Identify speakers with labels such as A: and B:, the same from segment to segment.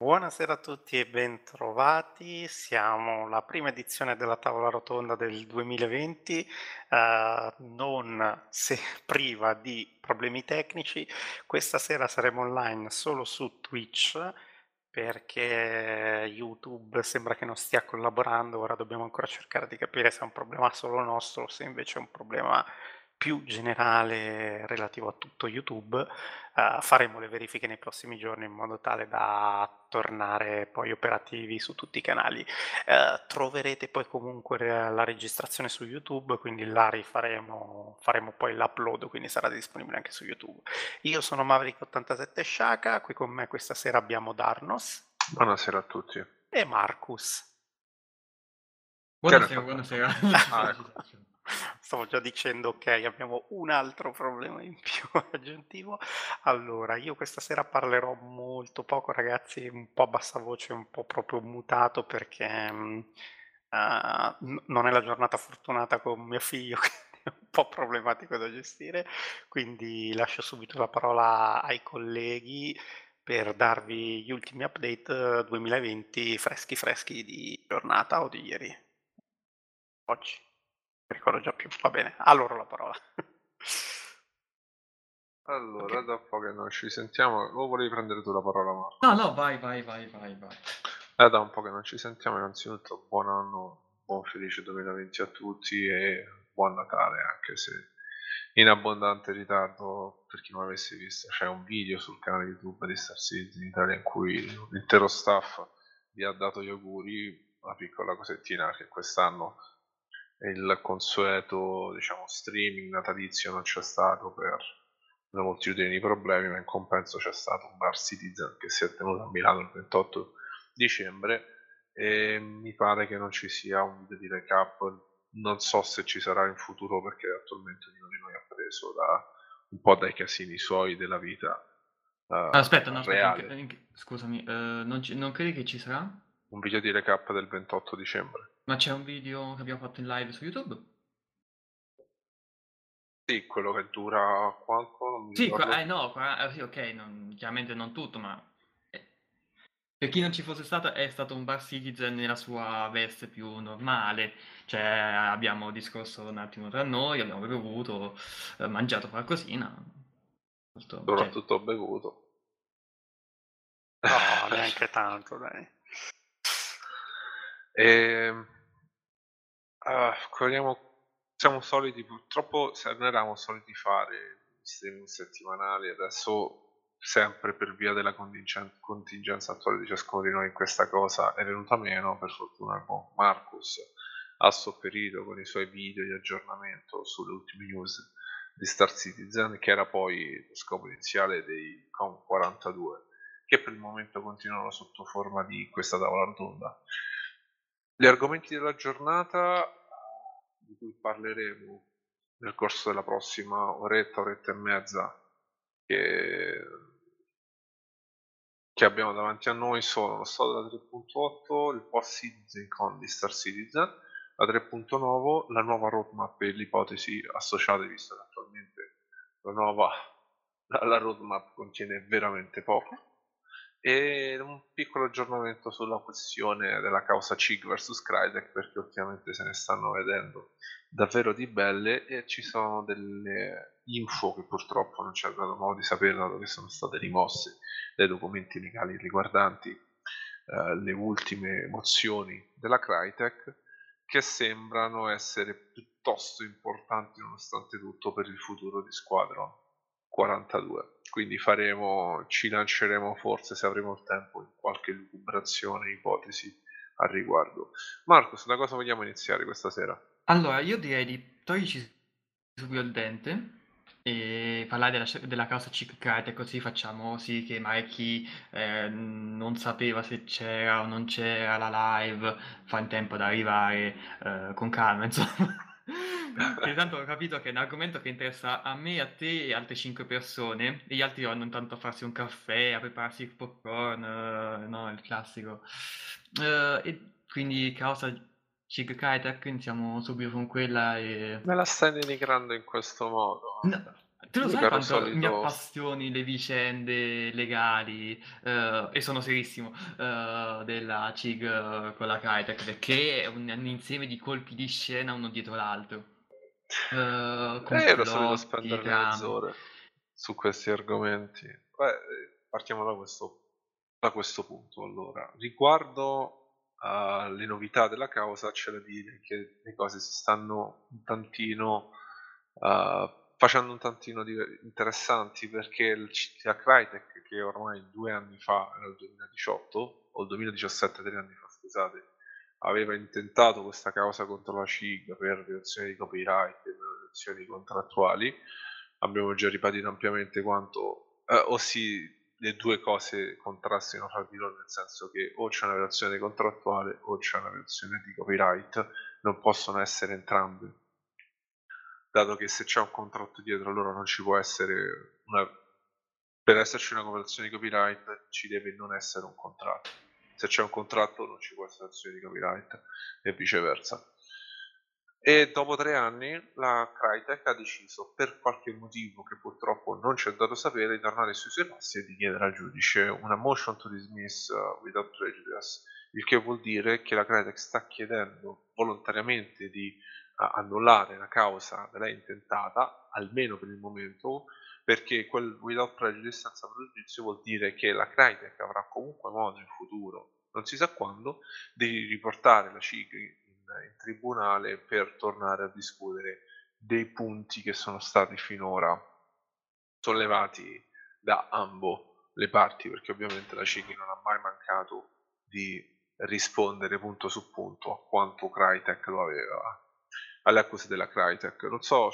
A: Buonasera a tutti e bentrovati. Siamo alla prima edizione della tavola rotonda del 2020, eh, non se priva di problemi tecnici. Questa sera saremo online solo su Twitch perché YouTube sembra che non stia collaborando. Ora dobbiamo ancora cercare di capire se è un problema solo nostro o se invece è un problema più generale relativo a tutto YouTube, uh, faremo le verifiche nei prossimi giorni in modo tale da tornare poi operativi su tutti i canali. Uh, troverete poi comunque la registrazione su YouTube, quindi là rifaremo, faremo poi l'upload, quindi sarà disponibile anche su YouTube. Io sono Maverick87 Shaka, qui con me questa sera abbiamo Darnos.
B: Buonasera a tutti.
A: E Marcus.
C: Buonasera, buonasera. Ah, ecco.
A: Stavo già dicendo, ok, abbiamo un altro problema in più aggiuntivo. Allora, io questa sera parlerò molto poco, ragazzi, un po' a bassa voce, un po' proprio mutato perché uh, non è la giornata fortunata con mio figlio, quindi è un po' problematico da gestire. Quindi lascio subito la parola ai colleghi per darvi gli ultimi update 2020 freschi freschi di giornata o di ieri. Oggi ricordo già più. Va bene, a loro la parola.
B: Allora, okay. dopo che non ci sentiamo, o volevi prendere tu la parola Marco?
C: No, no, vai, vai, vai, vai, vai.
B: Eh, da un po' che non ci sentiamo, innanzitutto buon anno, buon felice 2020 a tutti e buon Natale, anche se in abbondante ritardo, per chi non avesse visto, c'è un video sul canale YouTube di Star Citizen Italia in cui l'intero staff vi ha dato gli auguri, una piccola cosettina che quest'anno il consueto diciamo, streaming natalizio non c'è stato per una moltitudine di problemi, ma in compenso c'è stato un Bar Citizen che si è tenuto a Milano il 28 dicembre e mi pare che non ci sia un video di recap, non so se ci sarà in futuro perché attualmente ognuno di noi ha preso da, un po' dai casini suoi della vita.
C: Uh, aspetta, no, aspetta, in, in, scusami, uh, non, ci, non credi che ci sarà?
B: Un video di recap del 28 dicembre.
C: Ma c'è un video che abbiamo fatto in live su YouTube?
B: Sì, quello che dura quanto? Non
C: mi sì, qua, eh, no, qua, eh, sì, ok, non, chiaramente non tutto, ma eh, per chi non ci fosse stato è stato un bar citizen nella sua veste più normale, cioè abbiamo discorso un attimo tra noi, abbiamo bevuto, eh, mangiato qualcosina.
B: Molto, Soprattutto cioè... bevuto.
A: No, neanche tanto, dai.
B: E... Ehm, Uh, siamo soliti, purtroppo noi eravamo soliti fare streaming settimanali, adesso sempre per via della contingenza attuale di ciascuno di noi in questa cosa è venuta meno, per fortuna con Marcus ha sopperito con i suoi video di aggiornamento sulle ultime news di Star Citizen, che era poi lo scopo iniziale dei COM 42, che per il momento continuano sotto forma di questa tavola rotonda. Gli argomenti della giornata di cui parleremo nel corso della prossima oretta, oretta e mezza che, che abbiamo davanti a noi sono lo stato da 3.8, il post Citizen con di Star Citizen, la 3.9, la nuova roadmap e le ipotesi associate, visto che attualmente la nuova la, la roadmap contiene veramente poco e un piccolo aggiornamento sulla questione della causa CIG vs Crytek perché ultimamente se ne stanno vedendo davvero di belle e ci sono delle info che purtroppo non c'è dato modo di sapere dato che sono state rimosse dai documenti legali riguardanti eh, le ultime mozioni della Crytek che sembrano essere piuttosto importanti nonostante tutto per il futuro di Squadron 42 quindi faremo, ci lanceremo forse se avremo il tempo in qualche lucubrazione, ipotesi al riguardo. Marcos, da cosa vogliamo iniziare questa sera?
C: Allora, io direi di toglierci subito il dente e parlare della, della causa Ciccat e così facciamo sì che magari chi eh, non sapeva se c'era o non c'era la live fa in tempo ad arrivare eh, con calma, insomma. Che tanto ho capito che è un argomento che interessa a me, a te e altre 5 persone, e gli altri vanno intanto a farsi un caffè, a prepararsi il popcorn, eh, no, il classico. Eh, e quindi causa Chig Kaitak, iniziamo subito con quella e...
B: Me la stai denigrando in questo modo?
C: No, Tu lo sai quanto mi
B: solito
C: appassioni le vicende legali, eh, e sono serissimo, eh, della CIG con la Crytek, perché è un, un insieme di colpi di scena uno dietro l'altro. Eh,
B: Eh, ero solito
C: complotti,
B: spendere
C: trame.
B: mezz'ore su questi argomenti. Beh, eh, partiamo da questo, da questo punto. Allora, riguardo alle novità della causa, c'è da dire che le cose si stanno un tantino eh, facendo un tantino di- interessanti perché il CTA Crytek, che ormai due anni fa, era il 2018, o il 2017, tre anni fa, scusate, aveva intentato questa causa contro la CIG per violazioni di copyright e violazioni contrattuali. Abbiamo già ribadito ampiamente quanto, eh, o le due cose contrastino fra di loro, nel senso che o c'è una violazione contrattuale o c'è una violazione di copyright, non possono essere entrambe. Dato che se c'è un contratto dietro allora non ci può essere una... Per esserci una violazione di copyright ci deve non essere un contratto se c'è un contratto non ci può essere azione di copyright e viceversa. E dopo tre anni la Crytek ha deciso, per qualche motivo che purtroppo non ci è dato sapere, di tornare sui suoi passi e di chiedere al giudice una motion to dismiss uh, without prejudice, il che vuol dire che la Crytek sta chiedendo volontariamente di uh, annullare la causa da lei intentata, almeno per il momento, perché quel without prejudice senza pregiudizio vuol dire che la Crytek avrà comunque modo in futuro, non si sa quando, di riportare la CIG in, in tribunale per tornare a discutere dei punti che sono stati finora sollevati da ambo le parti, perché ovviamente la CIG non ha mai mancato di rispondere punto su punto a quanto Crytek lo aveva alle accuse della Crytek. Non so,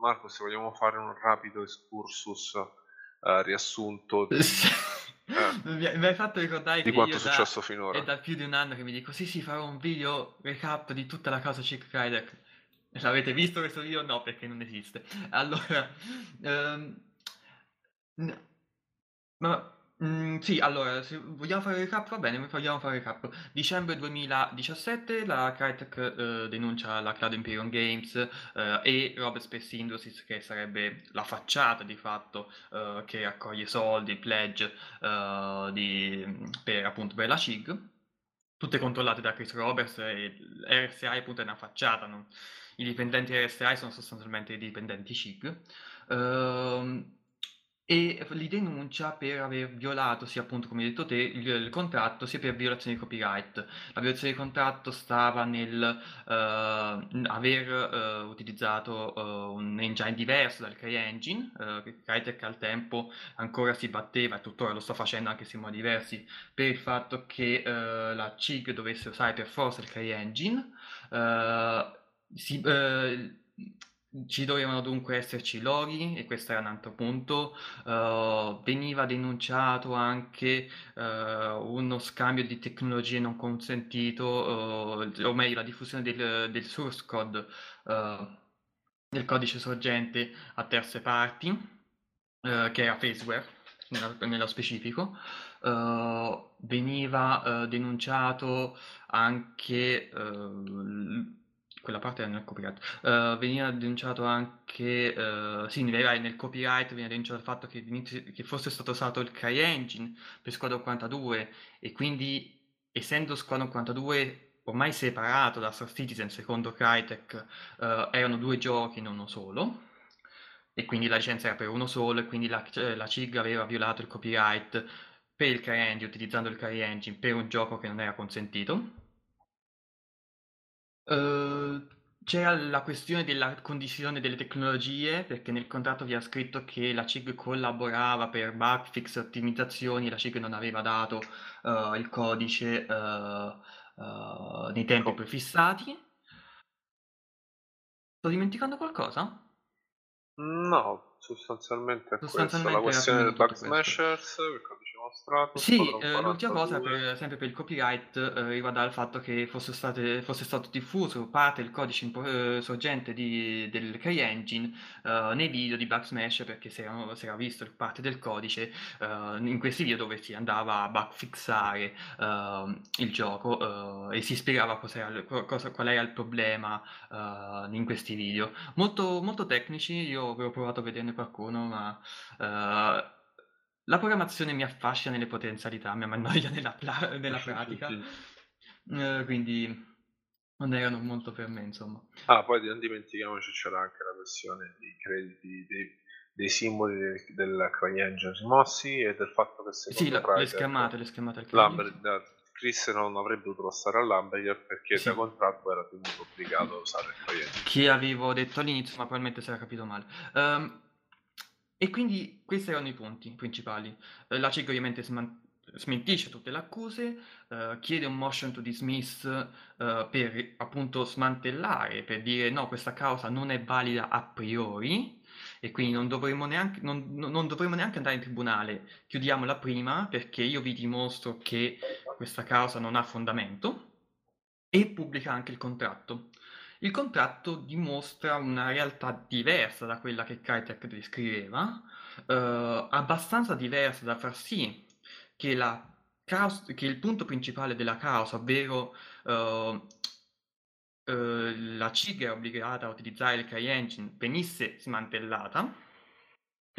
B: Marco, se vogliamo fare un rapido excursus uh, riassunto di,
C: eh, mi, hai fatto ricordare
B: di
C: che
B: quanto è
C: da,
B: successo finora.
C: È da più di un anno che mi dico: Sì, sì, farò un video recap di tutta la cosa Chick Crytek. L'avete visto questo video? No, perché non esiste. Allora, um, no, ma Mm, sì, allora, se vogliamo fare il recap, va bene, vogliamo fare il recap. Dicembre 2017 la Crytek eh, denuncia la Cloud Imperium Games eh, e Robert Space Industries, che sarebbe la facciata di fatto eh, che raccoglie soldi, pledge eh, di, per appunto per la CIG, tutte controllate da Chris Roberts e RSI appunto è una facciata, non? i dipendenti RSI sono sostanzialmente i dipendenti CIG. Ehm, e li denuncia per aver violato, sia appunto come hai detto te, il, il, contratto, sia per violazione di copyright. La violazione di contratto stava nel uh, aver uh, utilizzato uh, un engine diverso dal CryEngine, uh, Crytek al tempo ancora si batteva, e tuttora lo sta facendo anche se in modi diversi, per il fatto che la CIG dovesse usare per forza il CryEngine. Si, ci dovevano dunque esserci loghi e questo era un altro punto. Uh, veniva denunciato anche uh, uno scambio di tecnologie non consentito, uh, o meglio la diffusione del, del source code, del codice sorgente a terze parti, che era Faceware nello specifico. veniva denunciato anche quella parte era nel copyright. Uh, veniva denunciato anche, uh, sì, nel copyright veniva denunciato il fatto che, che fosse stato usato il CryEngine per Squadron 42 e quindi, essendo Squadron 42 ormai separato da Star Citizen secondo Crytek, uh, erano due giochi, non uno solo, e quindi la licenza era per uno solo, e quindi la, la CIG aveva violato il copyright per il CryEngine, utilizzando il CryEngine per un gioco che non era consentito. Uh, c'era la questione della condivisione delle tecnologie, perché nel contratto vi ha scritto che la CIG collaborava per bug fix e ottimizzazioni, la CIG non aveva dato uh, il codice uh, nei tempi prefissati. Sto dimenticando qualcosa?
B: No, sostanzialmente è sostanzialmente questa la questione del bug smashers, il codice mostrato.
C: Sì, eh, l'ultima cosa, per, sempre per il copyright, eh, riguarda il fatto che fosse, state, fosse stato diffuso parte del codice eh, sorgente di, del CryEngine eh, nei video di Backsmash perché si era, si era visto parte del codice eh, in questi video dove si andava a backfixare eh, il gioco e si spiegava cosa, qual era il problema in questi video. Molto, molto tecnici, io avevo provato a vederne qualcuno, ma la programmazione mi affascina nelle potenzialità, mi annoia nella, pla- nella pratica, uh, quindi non erano molto per me, insomma.
B: Ah, poi non dimentichiamoci c'era anche la questione dei crediti, dei, dei simboli del, del CryEngine rimossi e del fatto che
C: secondo Sì, la, le schermate, le schermate al
B: Lambert, Chris non avrebbe dovuto passare all'Hamburger perché sì. da contratto era tenuto obbligato a usare il CryEngine.
C: Che avevo detto all'inizio, ma probabilmente si era capito male. Um, e quindi questi erano i punti principali. Eh, la CIG ovviamente sman- smentisce tutte le accuse, eh, chiede un motion to dismiss eh, per appunto smantellare, per dire no, questa causa non è valida a priori e quindi non dovremmo neanche, non, non dovremmo neanche andare in tribunale, chiudiamola prima perché io vi dimostro che questa causa non ha fondamento e pubblica anche il contratto. Il contratto dimostra una realtà diversa da quella che Crytek descriveva, eh, abbastanza diversa da far sì che, causa, che il punto principale della causa, ovvero eh, eh, la CIG era obbligata a utilizzare il CryEngine, venisse smantellata.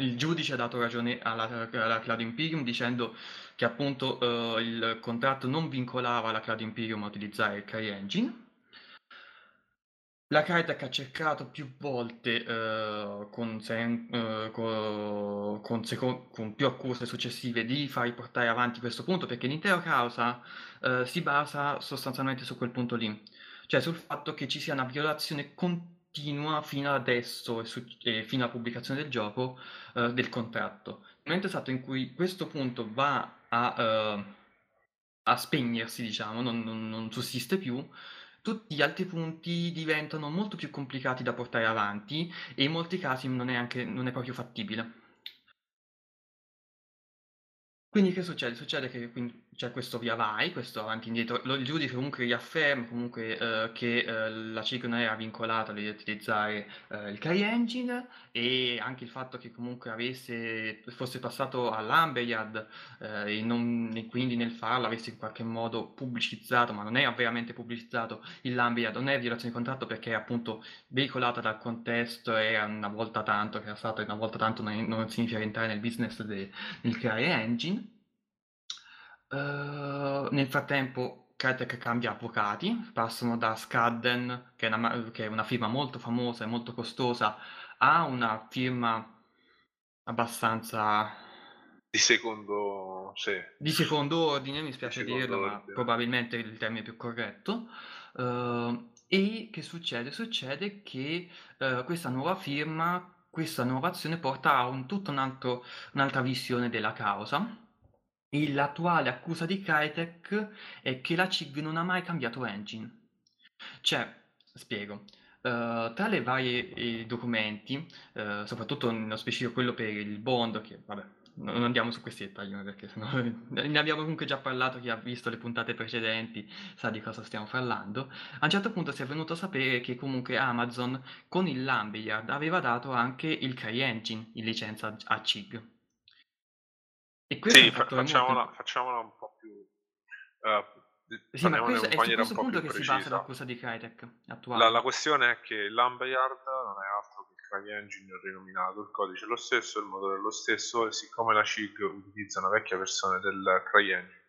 C: Il giudice ha dato ragione alla, alla Cloud Imperium dicendo che appunto eh, il contratto non vincolava la Cloud Imperium a utilizzare il CryEngine la Crytek ha cercato più volte, eh, con, sen- eh, co- con, seco- con più accuse successive, di far portare avanti questo punto, perché l'intera causa eh, si basa sostanzialmente su quel punto lì, cioè sul fatto che ci sia una violazione continua fino adesso e, su- e fino alla pubblicazione del gioco eh, del contratto. Nel momento esatto in cui questo punto va a, eh, a spegnersi, diciamo, non, non, non sussiste più, tutti gli altri punti diventano molto più complicati da portare avanti e in molti casi non è, anche, non è proprio fattibile. Quindi che succede? Succede che quindi, c'è questo via vai, questo avanti e indietro. il giudice comunque riafferma comunque, eh, che eh, la CIG non era vincolata ad utilizzare eh, il CryEngine e anche il fatto che comunque avesse, fosse passato all'Amberyard eh, e, non, e quindi nel farlo avesse in qualche modo pubblicizzato, ma non è veramente pubblicizzato il Lamberyard, non è violazione di contratto perché è appunto veicolata dal contesto, era una volta tanto, che era stato una volta tanto non, non significa entrare nel business de, del CryEngine. Uh, nel frattempo Crytek cambia avvocati, passano da Scadden, che è, una, che è una firma molto famosa e molto costosa, a una firma abbastanza
B: di secondo, sì.
C: di secondo ordine, mi spiace dirlo, ordine. ma probabilmente è il termine più corretto. Uh, e che succede? Succede che uh, questa nuova firma, questa nuova azione porta a un, tutta un altro, un'altra visione della causa l'attuale accusa di Crytek è che la CIG non ha mai cambiato engine. Cioè, spiego, uh, tra le varie eh, documenti, uh, soprattutto nello specifico quello per il bond, che vabbè, non andiamo su questi dettagli perché sennò ne abbiamo comunque già parlato, chi ha visto le puntate precedenti sa di cosa stiamo parlando. A un certo punto si è venuto a sapere che comunque Amazon con il Lambeyard aveva dato anche il CryEngine in licenza a CIG.
B: E sì, fa- facciamola, molto... facciamola, un po' più... Uh,
C: sì, ma questo, è su questo punto che precisa. si basa l'accusa di Crytek attuale.
B: La, la, questione è che l'Ambayard non è altro che il CryEngine rinominato, il codice è lo stesso, il motore è lo stesso e siccome la CIG utilizza una vecchia versione del CryEngine,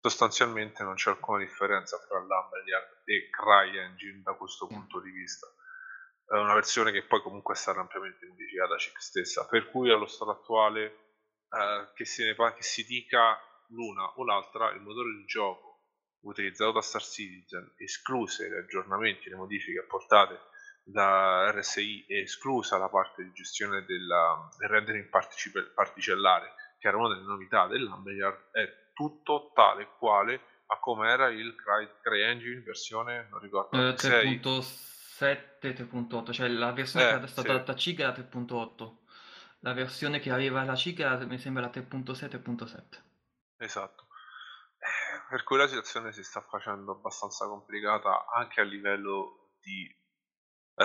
B: sostanzialmente non c'è alcuna differenza tra l'Ambayard e CryEngine da questo punto di vista. È una versione che poi comunque è stata ampiamente modificata CIG stessa, per cui allo stato attuale eh, che, si che si dica l'una o l'altra, il motore di gioco utilizzato da Star Citizen, escluse gli aggiornamenti, le modifiche apportate da RSI e esclusa la parte di gestione della, del rendering particellare, che era una delle novità dell'Ambayard, è tutto tale quale a come era il CryEngine versione, non ricordo,
C: eh, 3.7, 3.8, cioè la versione eh, che è stata sì. data a CIG era 3.8 la versione che aveva la CIG mi sembra la 3.6 3.7
B: Esatto. Eh, per cui la situazione si sta facendo abbastanza complicata anche a livello di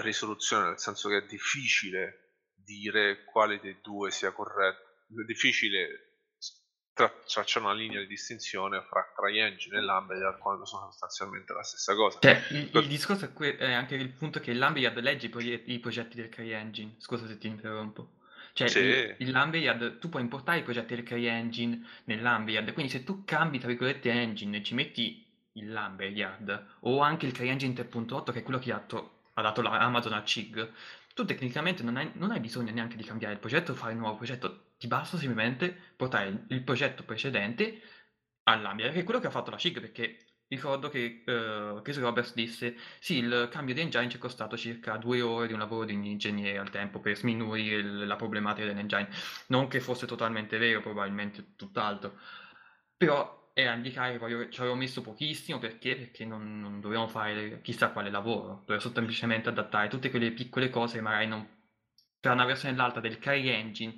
B: risoluzione, nel senso che è difficile dire quale dei due sia corretto. È difficile tracciare una linea di distinzione fra CryEngine e Lambda quando sono sostanzialmente la stessa cosa.
C: Cioè, il, il discorso è, que- è, anche il punto che Lambda legge i, progetti, i progetti del CryEngine. Scusa se ti interrompo. Cioè, sì. il, il Lambda tu puoi importare i progetti del CryEngine nell'Lambda, quindi se tu cambi, tra virgolette, engine e ci metti il Lambda o anche il CryEngine 3.8 che è quello che ha, to- ha dato la Amazon a CIG, tu tecnicamente non hai, non hai, bisogno neanche di cambiare il progetto o fare un nuovo progetto, ti basta semplicemente portare il progetto precedente all'Ambia, che è quello che ha fatto la CIG, perché ricordo che uh, Chris Roberts disse sì, il cambio di engine ci è costato circa due ore di un lavoro di un ingegnere al tempo per sminuire il, la problematica dell'engine. Non che fosse totalmente vero, probabilmente tutt'altro. Però era a indicare che ci avevo messo pochissimo perché? Perché non, non dovevamo fare chissà quale lavoro, dovevo semplicemente adattare tutte quelle piccole cose che magari non, tra una versione e l'altra del CryEngine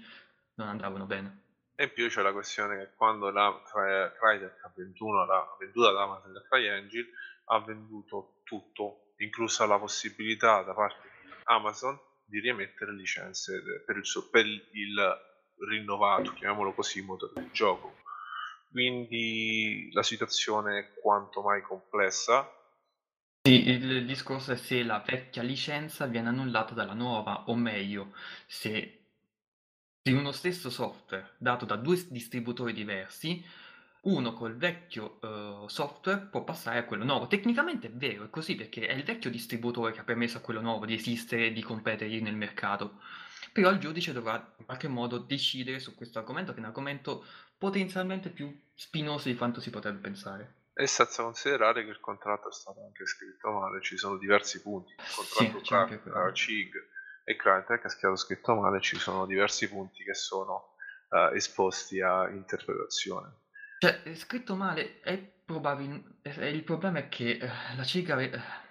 C: non andavano bene.
B: E in più c'è la questione che quando la Crytek ha, ha venduto ad Amazon la CryEngine ha venduto tutto, inclusa la possibilità da parte di Amazon di rimettere licenze per il, suo, per il rinnovato, chiamiamolo così, motore di gioco. Quindi la situazione è quanto mai complessa.
C: Sì, il discorso è se la vecchia licenza viene annullata dalla nuova, o meglio, se di uno stesso software dato da due distributori diversi, uno col vecchio uh, software può passare a quello nuovo. Tecnicamente è vero, è così perché è il vecchio distributore che ha permesso a quello nuovo di esistere e di competere nel mercato. Però il giudice dovrà in qualche modo decidere su questo argomento, che è un argomento potenzialmente più spinoso di quanto si potrebbe pensare.
B: E senza considerare che il contratto è stato anche scritto male, ci sono diversi punti. Il contratto sì, tra, CIG e Crytek è stato scritto male, ci sono diversi punti che sono uh, esposti a interpretazione.
C: Cioè, è scritto male è probabile. Il problema è che uh, la CIGA.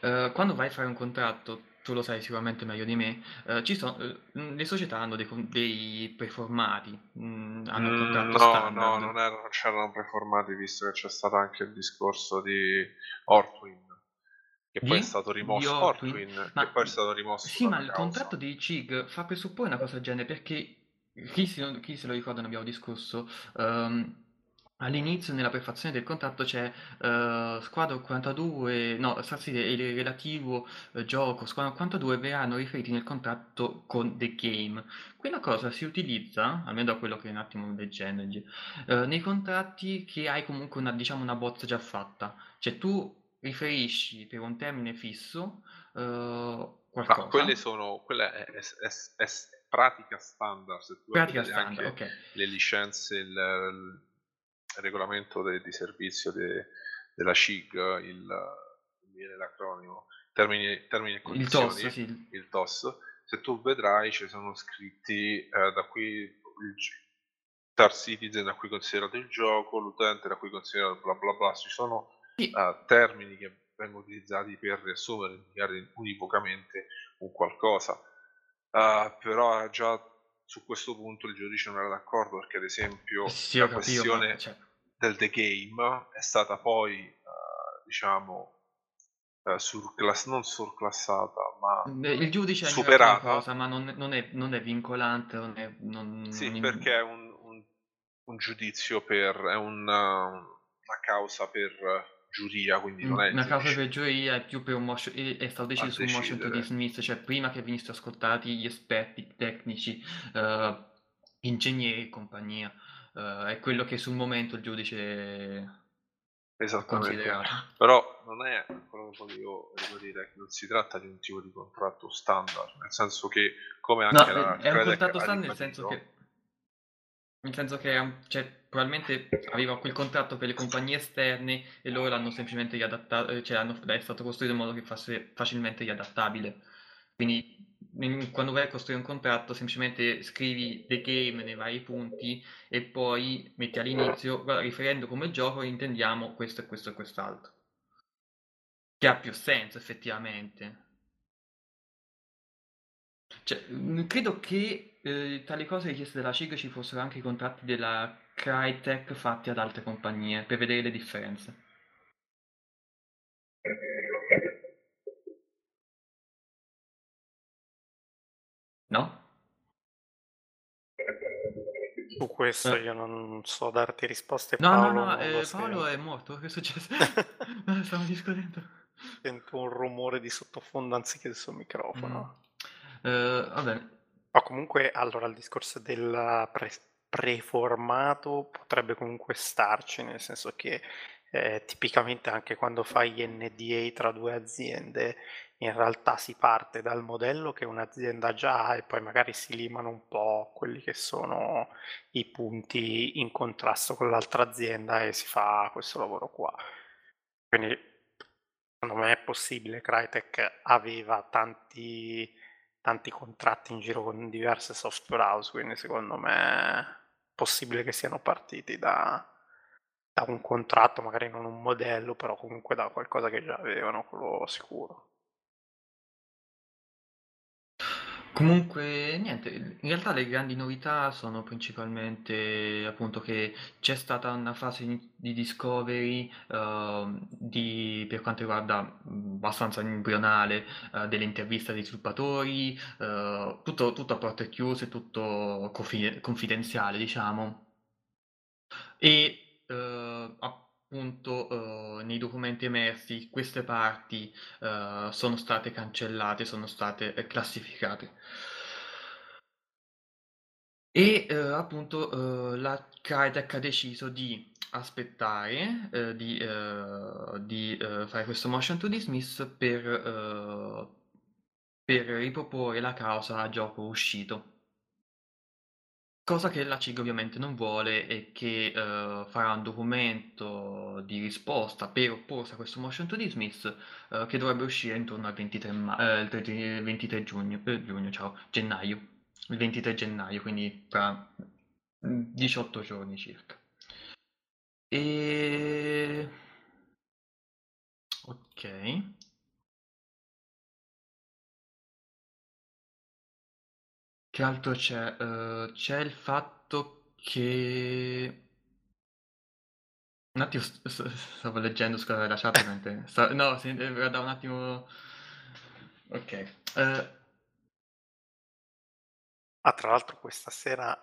C: Uh, quando vai a fare un contratto, tu lo sai sicuramente meglio di me, ci sono, uh, le società hanno dei, dei preformati, mh, mm, hanno un contratto
B: no,
C: standard.
B: No, non, erano, non c'erano preformati, visto che c'è stato anche il discorso di Ortwin che poi è stato rimosso. Ortwin, ma, che poi è stato rimosso
C: sì ma il causa. contratto di CIG fa presupporre una cosa del genere perché chi, si, chi se lo ricorda ne abbiamo discusso. Um, all'inizio nella prefazione del contratto c'è uh, Squadron 42 no sì, il relativo uh, gioco Squadron 42 verranno riferiti nel contratto con The Game. Quella cosa si utilizza almeno da quello che un attimo leggendo uh, nei contratti che hai comunque una, diciamo, una bozza già fatta. Cioè tu riferisci per un termine fisso uh, qualcosa.
B: Ma quelle sono, quella è, è, è, è pratica standard, se tu
C: pratica standard, okay.
B: le licenze, il, il regolamento de, di servizio de, della CIG, il, l'acronimo, termini, termini e condizioni, il TOS, sì. il TOS, se tu vedrai ci sono scritti eh, da qui il Star Citizen a cui considerato il gioco, l'utente da cui considerato bla bla bla, ci sono. Uh, termini che vengono utilizzati per riassumere, indicare univocamente un qualcosa. Uh, però già su questo punto il giudice non era d'accordo perché ad esempio sì, la capito, questione cioè... del The Game è stata poi uh, diciamo uh, surclass- non surclassata ma
C: il giudice
B: superata
C: cosa, ma non, non, è, non, è, vincolante non è, non,
B: sì perché è un, un, un, giudizio per è un, una causa per giuria, quindi non è
C: una causa per giuria è più per un motion, è stato deciso su un motion to dismiss, cioè prima che venissero ascoltati gli esperti tecnici, uh, ingegneri e compagnia. Uh, è quello che sul momento il giudice
B: Esattamente. Però non è quello che voglio dire, non si tratta di un tipo di contratto standard, nel senso che come anche
C: no, la è un contratto standard nel senso che nel senso che cioè, probabilmente aveva quel contratto per le compagnie esterne e loro l'hanno semplicemente riadattato, cioè hanno, è stato costruito in modo che fosse facilmente riadattabile. Quindi quando vai a costruire un contratto semplicemente scrivi the game nei vari punti e poi metti all'inizio, guarda, riferendo come gioco intendiamo questo e questo e quest'altro. Che ha più senso effettivamente. Cioè, mm, credo che eh, tra le cose richieste dalla CIG ci fossero anche i contratti della Crytek fatti ad altre compagnie per vedere le differenze. No?
A: Su questo eh. io non so darti risposte.
C: No, Paolo, no, no, eh, Paolo è morto. Che è successo? Stiamo discutendo.
A: Sento un rumore di sottofondo anziché del suo microfono.
C: Mm. Uh, va bene.
A: Ma comunque, allora, il discorso del pre- preformato potrebbe comunque starci, nel senso che eh, tipicamente anche quando fai NDA tra due aziende, in realtà si parte dal modello che un'azienda già ha e poi magari si limano un po' quelli che sono i punti in contrasto con l'altra azienda e si fa questo lavoro qua. Quindi secondo me è possibile, Crytek aveva tanti, tanti contratti in giro con diverse software house, quindi secondo me è possibile che siano partiti da, da un contratto, magari non un modello, però comunque da qualcosa che già avevano, quello sicuro.
C: Comunque, niente, in realtà le grandi novità sono principalmente appunto che c'è stata una fase di discovery uh, di, per quanto riguarda abbastanza embrionale uh, delle interviste agli sviluppatori, uh, tutto, tutto a porte chiuse, tutto confidenziale, diciamo. E eh, appunto eh, nei documenti emersi queste parti eh, sono state cancellate, sono state eh, classificate. E eh, appunto eh, la Crytek ha deciso di aspettare eh, di, di fare questo motion to dismiss per, per riproporre la causa a gioco uscito. Cosa che la CIG ovviamente non vuole e che uh, farà un documento di risposta per opporsi a questo motion to dismiss uh, che dovrebbe uscire intorno al 23, ma- uh, 23 giugno, giugno ciao, gennaio, il 23 gennaio, quindi tra 18 giorni circa. E... Ok. Che altro c'è? Uh, c'è il fatto che... Un attimo, st- st- stavo leggendo, scusate la chat. Sta- no, sì, eh, da un attimo... Ok. Uh...
A: Ah, tra l'altro questa sera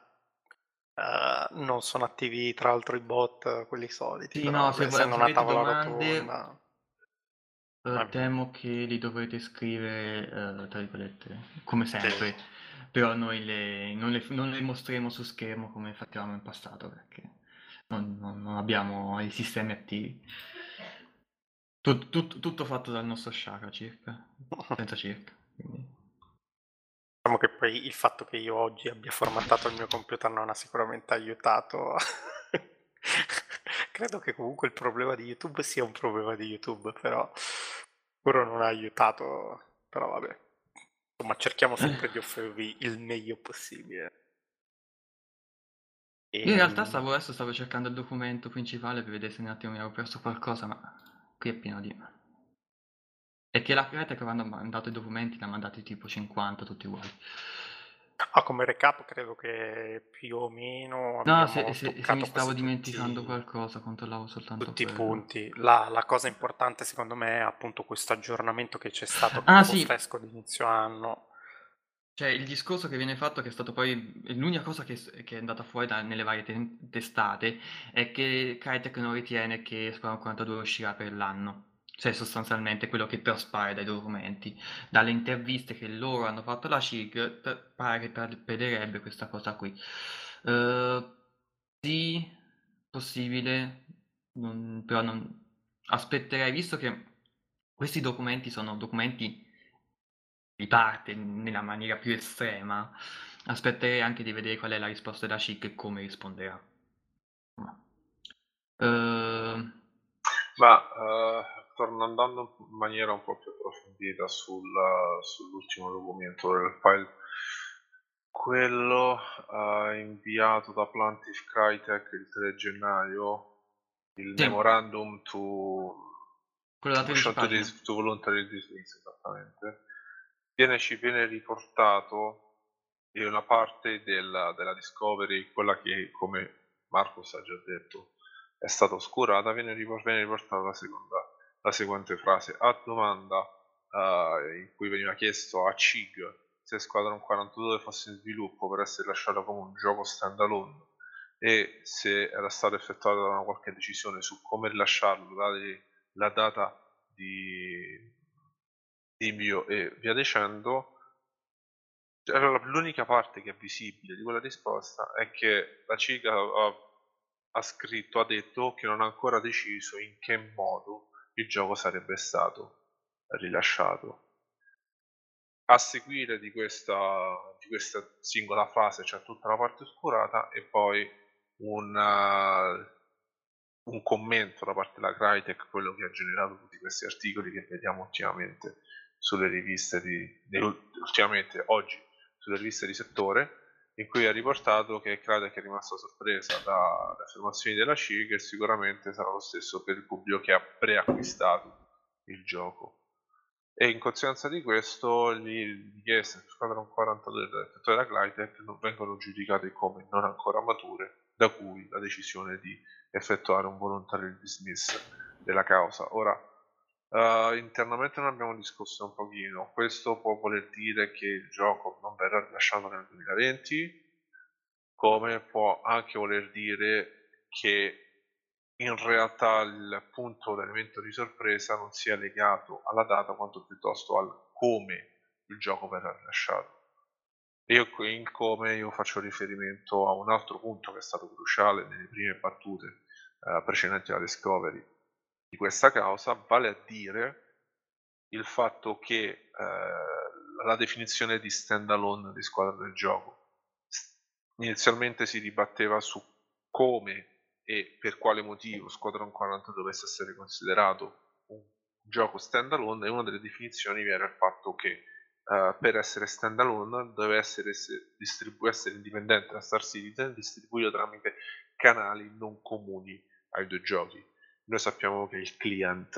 A: uh, non sono attivi tra l'altro i bot, quelli soliti.
C: Sì, no, se essendo una tavola domande, rotonda... Uh, temo che li dovrete scrivere, tra virgolette, come sempre. Sì però noi le, non, le, non, le, mostreremo su schermo come facevamo in passato perché non, non, non abbiamo i sistemi attivi. Tut, tut, tutto fatto dal nostro Shaka circa, senza circa. Quindi.
A: Diciamo che poi il fatto che io oggi abbia formattato il mio computer non ha sicuramente aiutato. Credo che comunque il problema di YouTube sia un problema di YouTube, però sicuro non ha aiutato, però vabbè. Insomma, cerchiamo sempre di offrirvi il meglio possibile.
C: E... Io in realtà stavo adesso stavo cercando il documento principale per vedere se un attimo mi avevo perso qualcosa, ma qui è pieno di... E che la creta che avevano mandato i documenti ne ha mandati tipo 50 tutti uguali.
A: Ah, come recap credo che più o meno...
C: No, se, se, se mi stavo dimenticando tutti, qualcosa, controllavo soltanto
A: Tutti
C: quello.
A: i punti. La, la, cosa importante secondo me è appunto questo aggiornamento che c'è stato ah, sì. fresco di inizio anno.
C: Cioè, il discorso che viene fatto, che è stato poi l'unica cosa che, che è andata fuori da, nelle varie te- testate, è che Crytek non ritiene che Squadron 42 uscirà per l'anno. Cioè, sostanzialmente quello che traspare dai documenti, dalle interviste che loro hanno fatto alla CIG, pare che prevederebbe questa cosa qui. Uh, sì, possibile, non, però non aspetterei, visto che questi documenti sono documenti di parte nella maniera più estrema, aspetterei anche di vedere qual è la risposta della CIG e come risponderà.
B: Uh... Ma uh, torno andando in maniera un po' più approfondita sul, sull'ultimo documento del file quello uh, inviato da Plantif Crytek il 3 gennaio il sì. memorandum to,
C: quello
B: to, to, dis, to voluntary dismiss esattamente viene, ci viene riportato in una parte della, della Discovery, quella che come Marcos ha già detto è stata oscurata, viene, riportata la, seconda, la seguente frase. A domanda uh, in cui veniva chiesto a CIG se Squadron 42 fosse in sviluppo per essere lasciato come un gioco standalone e se era stata effettuata una qualche decisione su come rilasciarlo, date la data di, invio e via dicendo, allora, l'unica parte che è visibile di quella risposta è che la CIGA ha, ha scritto, ha detto che non ha ancora deciso in che modo il gioco sarebbe stato rilasciato. A seguire di questa, di questa singola frase c'è tutta la parte oscurata e poi un, uh, un commento da parte della Crytek, quello che ha generato tutti questi articoli che vediamo ultimamente sulle riviste di, ultimamente oggi sulle riviste di settore in cui ha riportato che Crytek è rimasta sorpresa dalle affermazioni della C che sicuramente sarà lo stesso per il pubblico che ha preacquistato il gioco e in conseguenza di questo le richieste su Squadron 42 dell'effettuare della Crytek non vengono giudicate come non ancora mature da cui la decisione di effettuare un volontario dismiss della causa. Ora, uh, internamente ne abbiamo discusso un pochino, questo può voler dire che il gioco non verrà rilasciato nel 2020, come può anche voler dire che in realtà il punto, l'elemento di sorpresa non sia legato alla data quanto piuttosto al come il gioco verrà rilasciato. Io qui in come io faccio riferimento a un altro punto che è stato cruciale nelle prime battute eh, precedenti alla Discovery di questa causa, vale a dire il fatto che eh, la definizione di standalone di squadra del gioco inizialmente si dibatteva su come e per quale motivo Squadron 40 dovesse essere considerato un gioco standalone e una delle definizioni era il fatto che uh, per essere standalone deve essere, distribu- essere indipendente da Star Citizen distribuito tramite canali non comuni ai due giochi. Noi sappiamo che il client,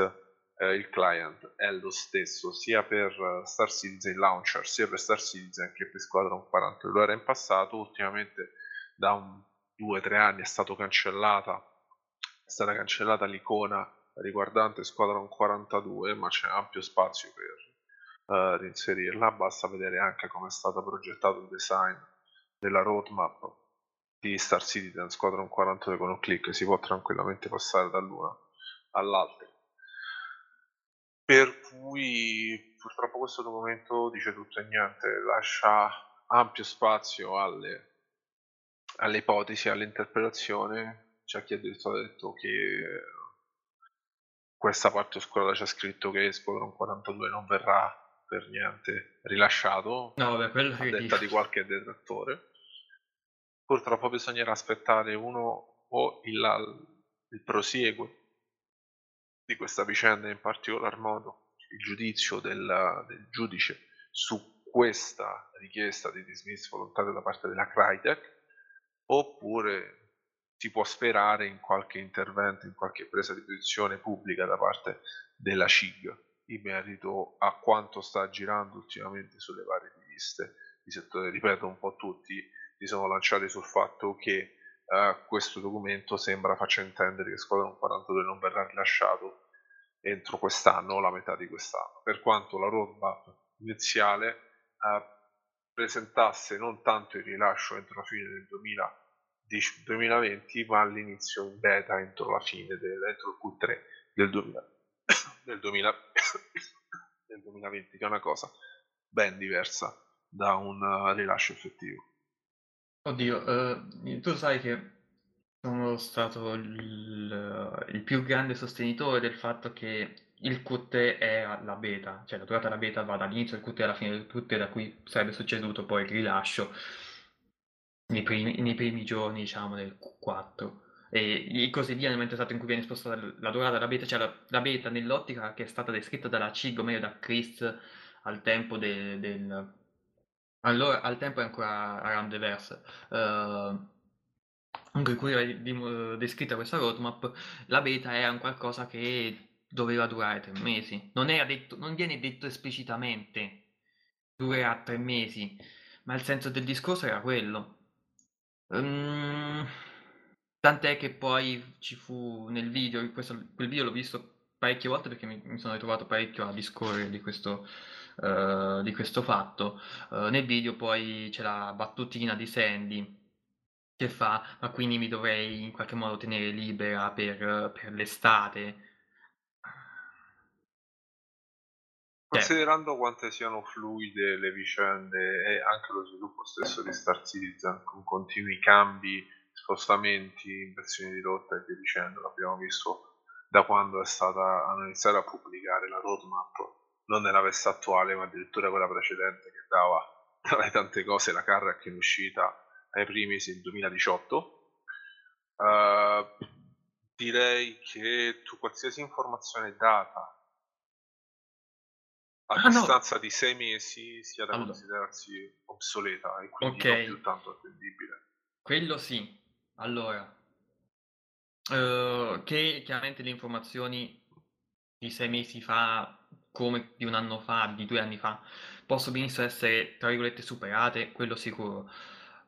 B: eh, il client è lo stesso sia per uh, Star Citizen Launcher sia per Star Citizen che per Squadron 40. Lo era in passato, ultimamente da un due o tre anni è stato cancellata è stata cancellata l'icona riguardante Squadron 42 ma c'è ampio spazio per uh, reinserirla basta vedere anche come è stato progettato il design della roadmap di Star Citizen Squadron 42 con un clic si può tranquillamente passare dall'una all'altra per cui purtroppo questo documento dice tutto e niente lascia ampio spazio alle alle ipotesi, all'interpretazione, c'è chi addirittura ha detto che questa parte oscura c'è scritto che Squadron 42 non verrà per niente rilasciato,
C: no, vabbè, quello
B: a detta di qualche detrattore. Purtroppo bisognerà aspettare uno o il, il prosieguo di questa vicenda, in particolar modo il giudizio del, del giudice su questa richiesta di dismiss volontario da parte della Crytek oppure si può sperare in qualche intervento, in qualche presa di posizione pubblica da parte della CIG in merito a quanto sta girando ultimamente sulle varie riviste di settore. Ripeto, un po' tutti si sono lanciati sul fatto che eh, questo documento sembra faccia intendere che Squadron 42 non verrà rilasciato entro quest'anno o la metà di quest'anno, per quanto la roadmap iniziale eh, presentasse non tanto il rilascio entro la fine del 2000 2020 ma all'inizio in beta entro la fine del, entro il Q3 del, 2000, del, 2000, del 2020 che è una cosa ben diversa da un uh, rilascio effettivo
C: oddio uh, tu sai che sono stato il, il, più grande sostenitore del fatto che il Qt è la beta, cioè la durata della beta va dall'inizio del Qt alla fine del Qt da cui sarebbe succeduto poi il rilascio nei primi, nei primi giorni, diciamo, del Q4 e così via nel momento esatto in cui viene spostata la durata della beta, cioè la, la, beta nell'ottica che è stata descritta dalla CIG, o meglio da Chris al tempo del... del allora, al tempo è ancora around the verse. Uh, in cui era descritta questa roadmap, la beta era un qualcosa che doveva durare tre mesi. Non, detto, non viene detto esplicitamente due a tre mesi, ma il senso del discorso era quello. Um, tant'è che poi ci fu nel video, questo, quel video l'ho visto parecchie volte perché mi, mi sono ritrovato parecchio a discorrere di questo, uh, di questo fatto. Uh, nel video poi c'è la battutina di Sandy che fa, ma quindi mi dovrei in qualche modo tenere libera per, per l'estate.
B: Considerando quante siano fluide le vicende e anche lo sviluppo stesso di Star Citizen con continui cambi, spostamenti, inversioni di rotta e via dicendo, l'abbiamo visto da quando è stata hanno iniziato a pubblicare la roadmap, non nella veste attuale ma addirittura quella precedente che dava tra le tante cose la Carrack in uscita ai primi del 2018. Uh, direi che tu qualsiasi informazione data a ah, distanza no. di sei mesi sia da allora. considerarsi obsoleta e quindi okay. non più tanto attendibile.
C: Quello sì. Allora, uh, che chiaramente le informazioni di sei mesi fa, come di un anno fa, di due anni fa, possono benissimo essere, tra virgolette, superate, quello sicuro.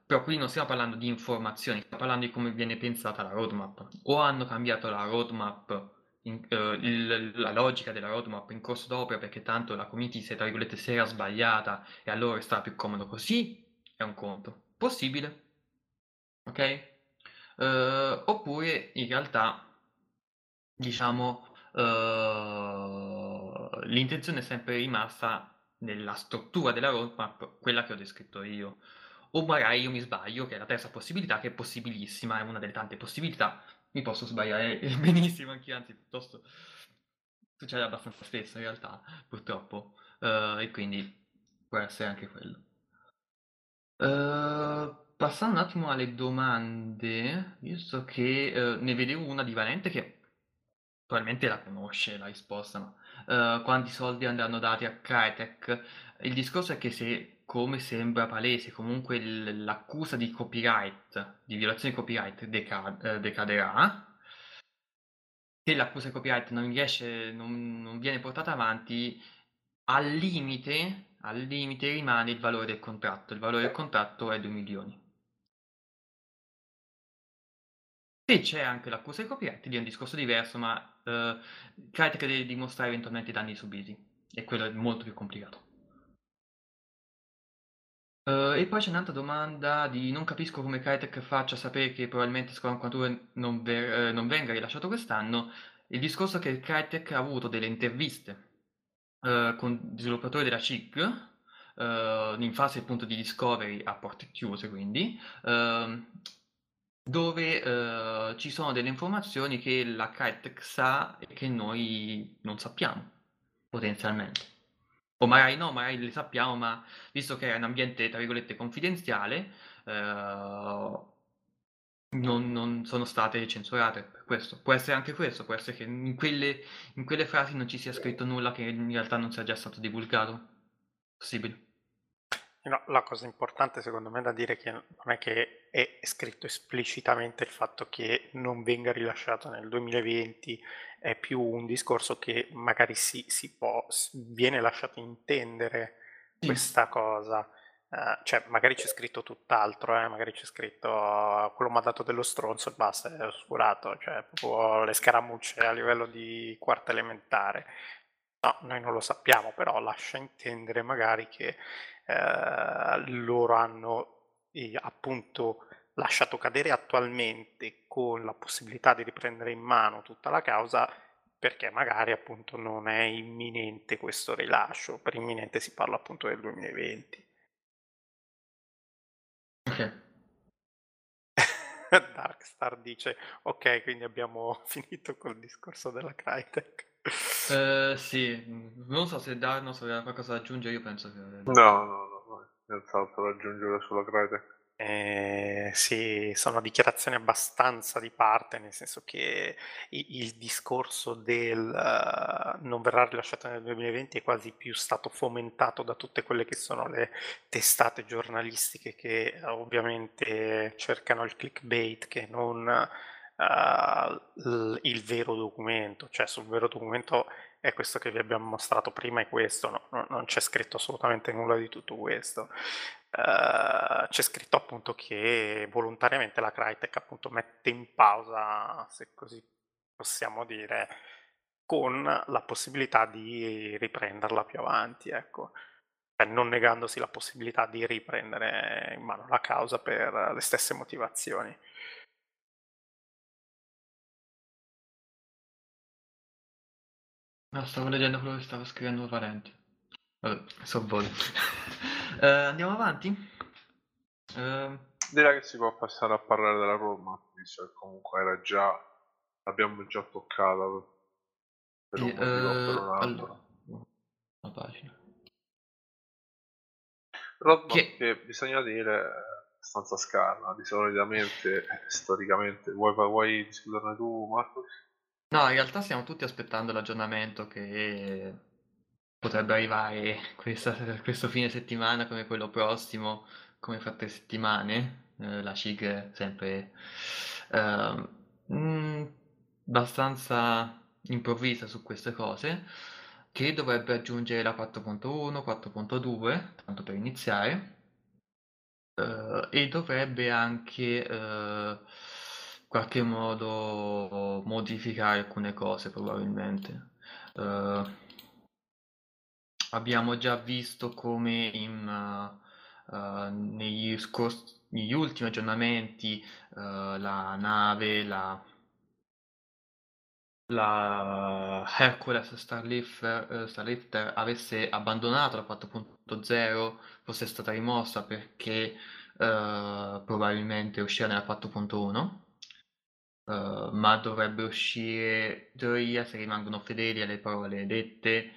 C: Però qui non stiamo parlando di informazioni, stiamo parlando di come viene pensata la roadmap. O hanno cambiato la roadmap, in, uh, il, la logica della roadmap in corso d'opera perché tanto la community se, tra virgolette, si era sbagliata e allora sta più comodo così, è un conto. Possibile. Ok? Uh, oppure in realtà, diciamo, uh, l'intenzione è sempre rimasta nella struttura della roadmap, quella che ho descritto io. O magari io mi sbaglio, che è la terza possibilità, che è possibilissima, è una delle tante possibilità, mi posso sbagliare benissimo anche anzi piuttosto succede abbastanza spesso in realtà, purtroppo, uh, e quindi può essere anche quello. Uh, passando un attimo alle domande, visto che uh, ne vedevo una di Valente che probabilmente la conosce la risposta, ma quanti soldi andranno dati a Crytek? Il discorso è che se come sembra palese, comunque l'accusa di copyright, di violazione di copyright deca- eh, decaderà. Se l'accusa di copyright non riesce, non, non viene portata avanti, al limite, al limite rimane il valore del contratto. Il valore del contratto è 2 milioni. Se c'è anche l'accusa di copyright, lì è un discorso diverso, ma eh, Crytek deve dimostrare eventualmente i danni subiti. E quello è molto più complicato. Uh, e poi c'è un'altra domanda di non capisco come Crytek faccia sapere che probabilmente Squadron 42 non, ver- eh, non venga rilasciato quest'anno. Il discorso è che Crytek ha avuto delle interviste uh, con sviluppatori della CIG in fase appunto di discovery a porte chiuse, quindi dove ci sono delle informazioni che la Crytek sa e che noi non sappiamo potenzialmente. O magari no, magari le sappiamo, ma visto che è un ambiente, tra virgolette, confidenziale, eh, non, non, sono state censurate per questo. Può essere anche questo, può essere che in quelle, in quelle frasi non ci sia scritto nulla che in realtà non sia già stato divulgato. Possibile.
A: No, la cosa importante secondo me da dire che non è che è scritto esplicitamente il fatto che non venga rilasciato nel 2020, è più un discorso che magari si, si può, viene lasciato intendere questa cosa. Uh, cioè, magari c'è scritto tutt'altro, eh? magari c'è scritto uh, quello mi ha dato dello stronzo e basta, è oscurato, cioè proprio le scaramucce a livello di quarta elementare. No, noi non lo sappiamo, però lascia intendere magari che eh, loro hanno eh, appunto lasciato cadere attualmente con la possibilità di riprendere in mano tutta la causa perché magari appunto non è imminente questo rilascio, per imminente si parla appunto del 2020.
C: Ok.
A: Darkstar dice ok, quindi abbiamo finito col discorso della Crytek.
C: Eh, sì, non so se Darnos aveva qualcosa da aggiungere, io penso che...
B: No, no, no, nient'altro da aggiungere sulla Crytek.
A: Eh, sì, sono dichiarazioni abbastanza di parte, nel senso che il, il discorso del uh, non verrà rilasciato nel 2020 è quasi più stato fomentato da tutte quelle che sono le testate giornalistiche che ovviamente cercano il clickbait, che non uh, il vero documento, cioè sul vero documento è questo che vi abbiamo mostrato prima, è questo, no, no, non c'è scritto assolutamente nulla di tutto questo. Uh, c'è scritto appunto che volontariamente la Crytek appunto mette in pausa, se così possiamo dire, con la possibilità di riprenderla più avanti, ecco. Cioè, non negandosi la possibilità di riprendere in mano la causa per le stesse motivazioni.
C: No, stavo leggendo quello che stava scrivendo Valente. Vabbè, so voi. uh, andiamo avanti?
B: Uh... Direi che si può passare a parlare della Roma, visto che comunque era già... l'abbiamo già toccata per un motivo uh, per un altro. Allora,
C: una pagina.
B: Roadmap che... che bisogna dire è abbastanza scarna, di solitamente, storicamente. Vuoi, vuoi discuterne tu, Marcos?
C: No, in realtà stiamo tutti aspettando l'aggiornamento che potrebbe arrivare questa, questo fine settimana come quello prossimo, come fra tre settimane. Eh, la CIG sempre eh, mh, abbastanza improvvisa su queste cose, che dovrebbe aggiungere la 4.1, 4.2, tanto per iniziare, eh, e dovrebbe anche eh, qualche modo modificare alcune cose probabilmente. Uh, abbiamo già visto come in, uh, uh, negli, scors- negli, ultimi aggiornamenti la nave, la, la Hercules Starlifter, Starlifter avesse abbandonato la 4.0, fosse stata rimossa perché probabilmente uscirà nella 4.1 Uh, ma dovrebbe uscire teoria se rimangono fedeli alle parole dette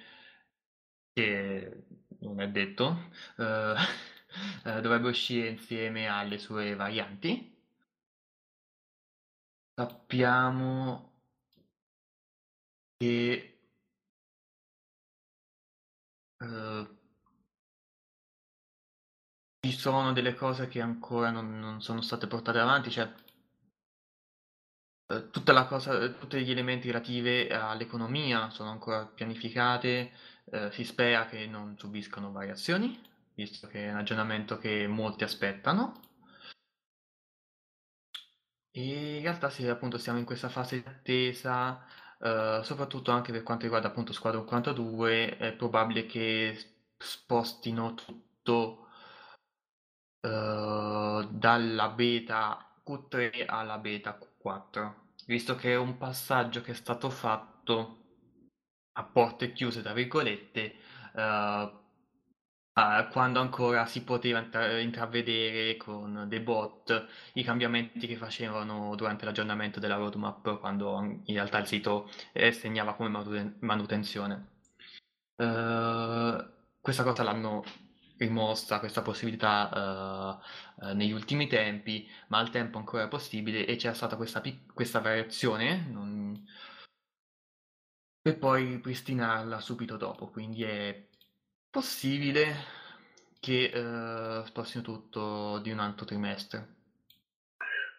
C: che non è detto uh, uh, dovrebbe uscire insieme alle sue varianti. Sappiamo che ci sono delle cose che ancora non, non sono state portate avanti cioè eh, tutta la cosa, eh, tutti gli elementi relativi all'economia sono ancora pianificate, eh, si spera che non subiscano variazioni, visto che è un aggiornamento che molti aspettano. E in realtà sì, appunto siamo in questa fase di attesa, eh, soprattutto anche per quanto riguarda appunto Squadron 42, è probabile che spostino tutto eh, dalla beta Q3 alla beta Q4, visto che è un passaggio che è stato fatto a porte chiuse, tra virgolette, uh, quando ancora si poteva intra- intravedere con dei bot i cambiamenti che facevano durante l'aggiornamento della roadmap, quando in realtà il sito eh, segnava come manutenzione. Uh, questa cosa l'hanno rimossa questa possibilità uh, uh, negli ultimi tempi, ma al tempo ancora possibile e c'era stata questa, pic- questa variazione non... per poi ripristinarla subito dopo, quindi è possibile che uh, spostino tutto di un altro trimestre.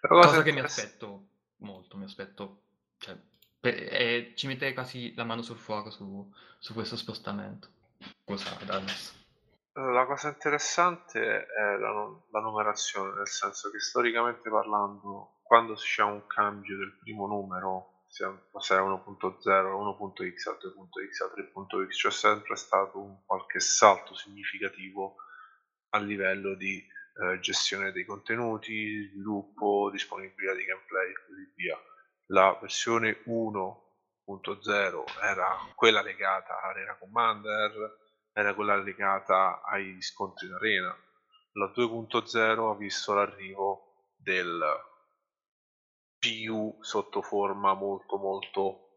C: Cosa, cosa che mi aspetto molto, mi aspetto, cioè, per, eh, ci metterei quasi la mano sul fuoco su, su questo spostamento. Cosa, Dallas?
B: La cosa interessante è la, la numerazione, nel senso che storicamente parlando, quando c'è un cambio del primo numero, sia se è 1.0, 1.x, a 2.x, a 3.x, c'è sempre stato un qualche salto significativo a livello di eh, gestione dei contenuti, sviluppo, disponibilità di gameplay e così via. La versione 1.0 era quella legata a Arena Commander, era quella legata ai scontri in arena. La 2.0 ha visto l'arrivo del PU sotto forma molto molto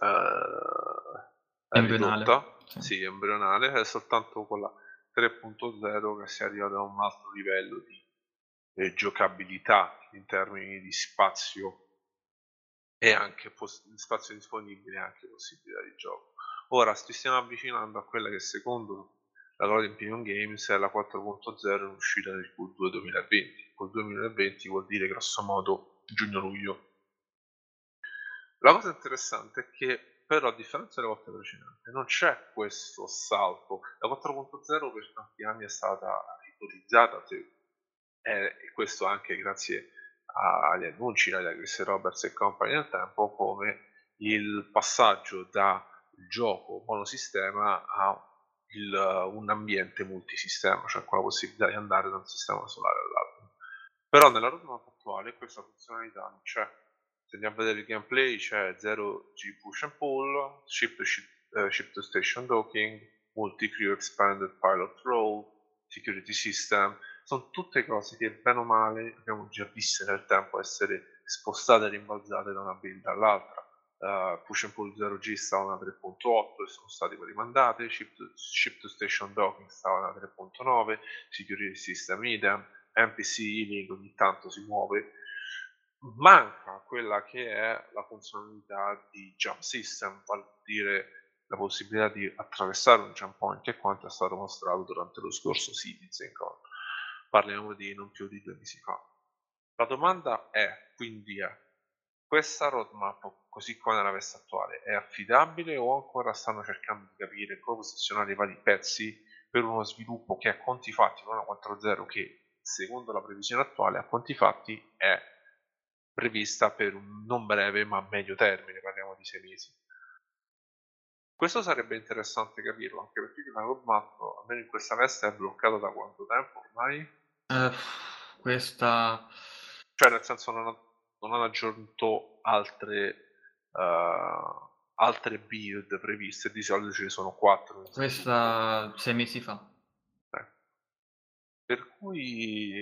B: eh,
C: embrionale.
B: Sì. sì, embrionale, è soltanto con la 3.0 che si è arrivato a un altro livello di eh, giocabilità in termini di spazio e anche pos- spazio disponibile e anche possibilità di gioco. Ora ci stiamo avvicinando a quella che secondo la Lord Imperium Games è la 4.0 in uscita nel Q2 2020. Q2 2020 vuol dire grosso modo giugno-luglio. La cosa interessante è che però a differenza delle volte precedenti non c'è questo salto. La 4.0 per tanti anni è stata ipotizzata, e questo anche grazie agli annunci da Chris Roberts e compagni nel tempo, come il passaggio da gioco monosistema a il, un ambiente multisistema, cioè con la possibilità di andare da un sistema solare all'altro. Però nella roadmap attuale questa funzionalità non c'è. Se andiamo a vedere il gameplay c'è 0G push and pull, ship to, ship, uh, ship to station docking, multi-crew expanded pilot role, security system, sono tutte cose che bene o male abbiamo già viste nel tempo essere spostate e rimbalzate da una build all'altra uh, push and pull 0G stava a 3.8 e sono stati poi rimandate, ship to, ship to station docking stava a 3.9, security system idem, NPC healing ogni tanto si muove, manca quella che è la funzionalità di jump system, vale dire la possibilità di attraversare un jump point che quanto è stato mostrato durante lo scorso CitizenCon. Parliamo di non più di due mesi fa. La domanda è, quindi è, questa roadmap, così come nella veste attuale, è affidabile o ancora stanno cercando di capire come posizionare i vari pezzi per uno sviluppo che a conti fatti non a 4.0 che secondo la previsione attuale a conti fatti è prevista per un non breve ma medio termine, parliamo di sei mesi. Questo sarebbe interessante capirlo, anche perché la roadmap, almeno in questa veste, è bloccata da quanto tempo ormai?
C: Uh, questa...
B: Cioè, nel senso, non non hanno aggiunto altre, uh, altre build previste, di solito ce ne sono quattro.
C: Questa sei mesi fa.
B: Eh. Per cui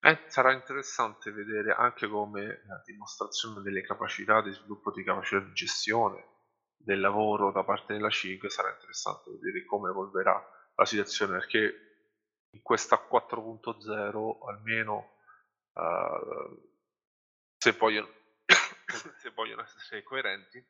B: eh, sarà interessante vedere anche come la dimostrazione delle capacità di sviluppo di capacità di gestione del lavoro da parte della CIG sarà interessante vedere come evolverà la situazione perché in questa 4.0 almeno uh, se, vogliono, se vogliono essere coerenti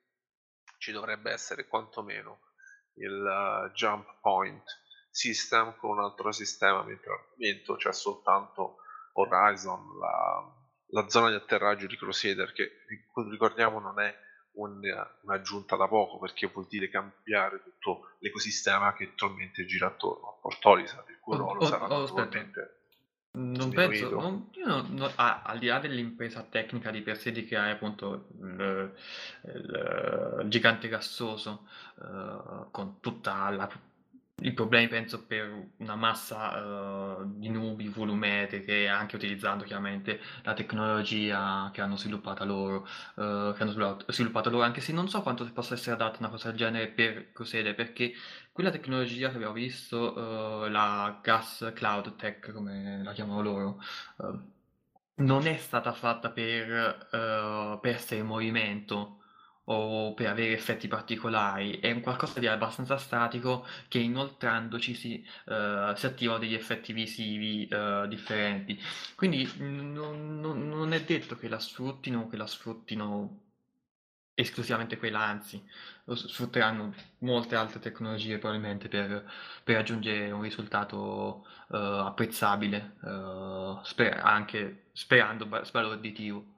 B: ci dovrebbe essere quantomeno il uh, jump point system con un altro sistema mentre al momento c'è soltanto Horizon la, la, zona di atterraggio di Crusader che ricordiamo non è un, un'aggiunta da poco perché vuol dire cambiare tutto l'ecosistema che attualmente gira attorno. A Portolisa il cui ruolo oh, sarà oh, naturalmente
C: non penso, non, io non, non- ah, al di là dell'impresa tecnica di per sé di creare appunto il, il- il gigante gassoso eh, con tutta la i problemi penso per una massa uh, di nubi volumetriche, anche utilizzando chiaramente la tecnologia che hanno sviluppato loro, uh, che hanno sviluppato, loro, anche se non so quanto possa essere adatta una cosa del genere per Crusader, perché quella tecnologia che abbiamo visto, uh, la Gas Cloud Tech, come la chiamano loro, non è stata fatta per, per essere in movimento o per avere effetti particolari, è un qualcosa di abbastanza statico che inoltrandoci si, uh, si attivano degli effetti visivi uh, differenti. Quindi non, non, non, è detto che la sfruttino, che la sfruttino esclusivamente quella, anzi, sfrutteranno molte altre tecnologie probabilmente per, per raggiungere un risultato uh, apprezzabile, sper- anche sperando sbalorditivo.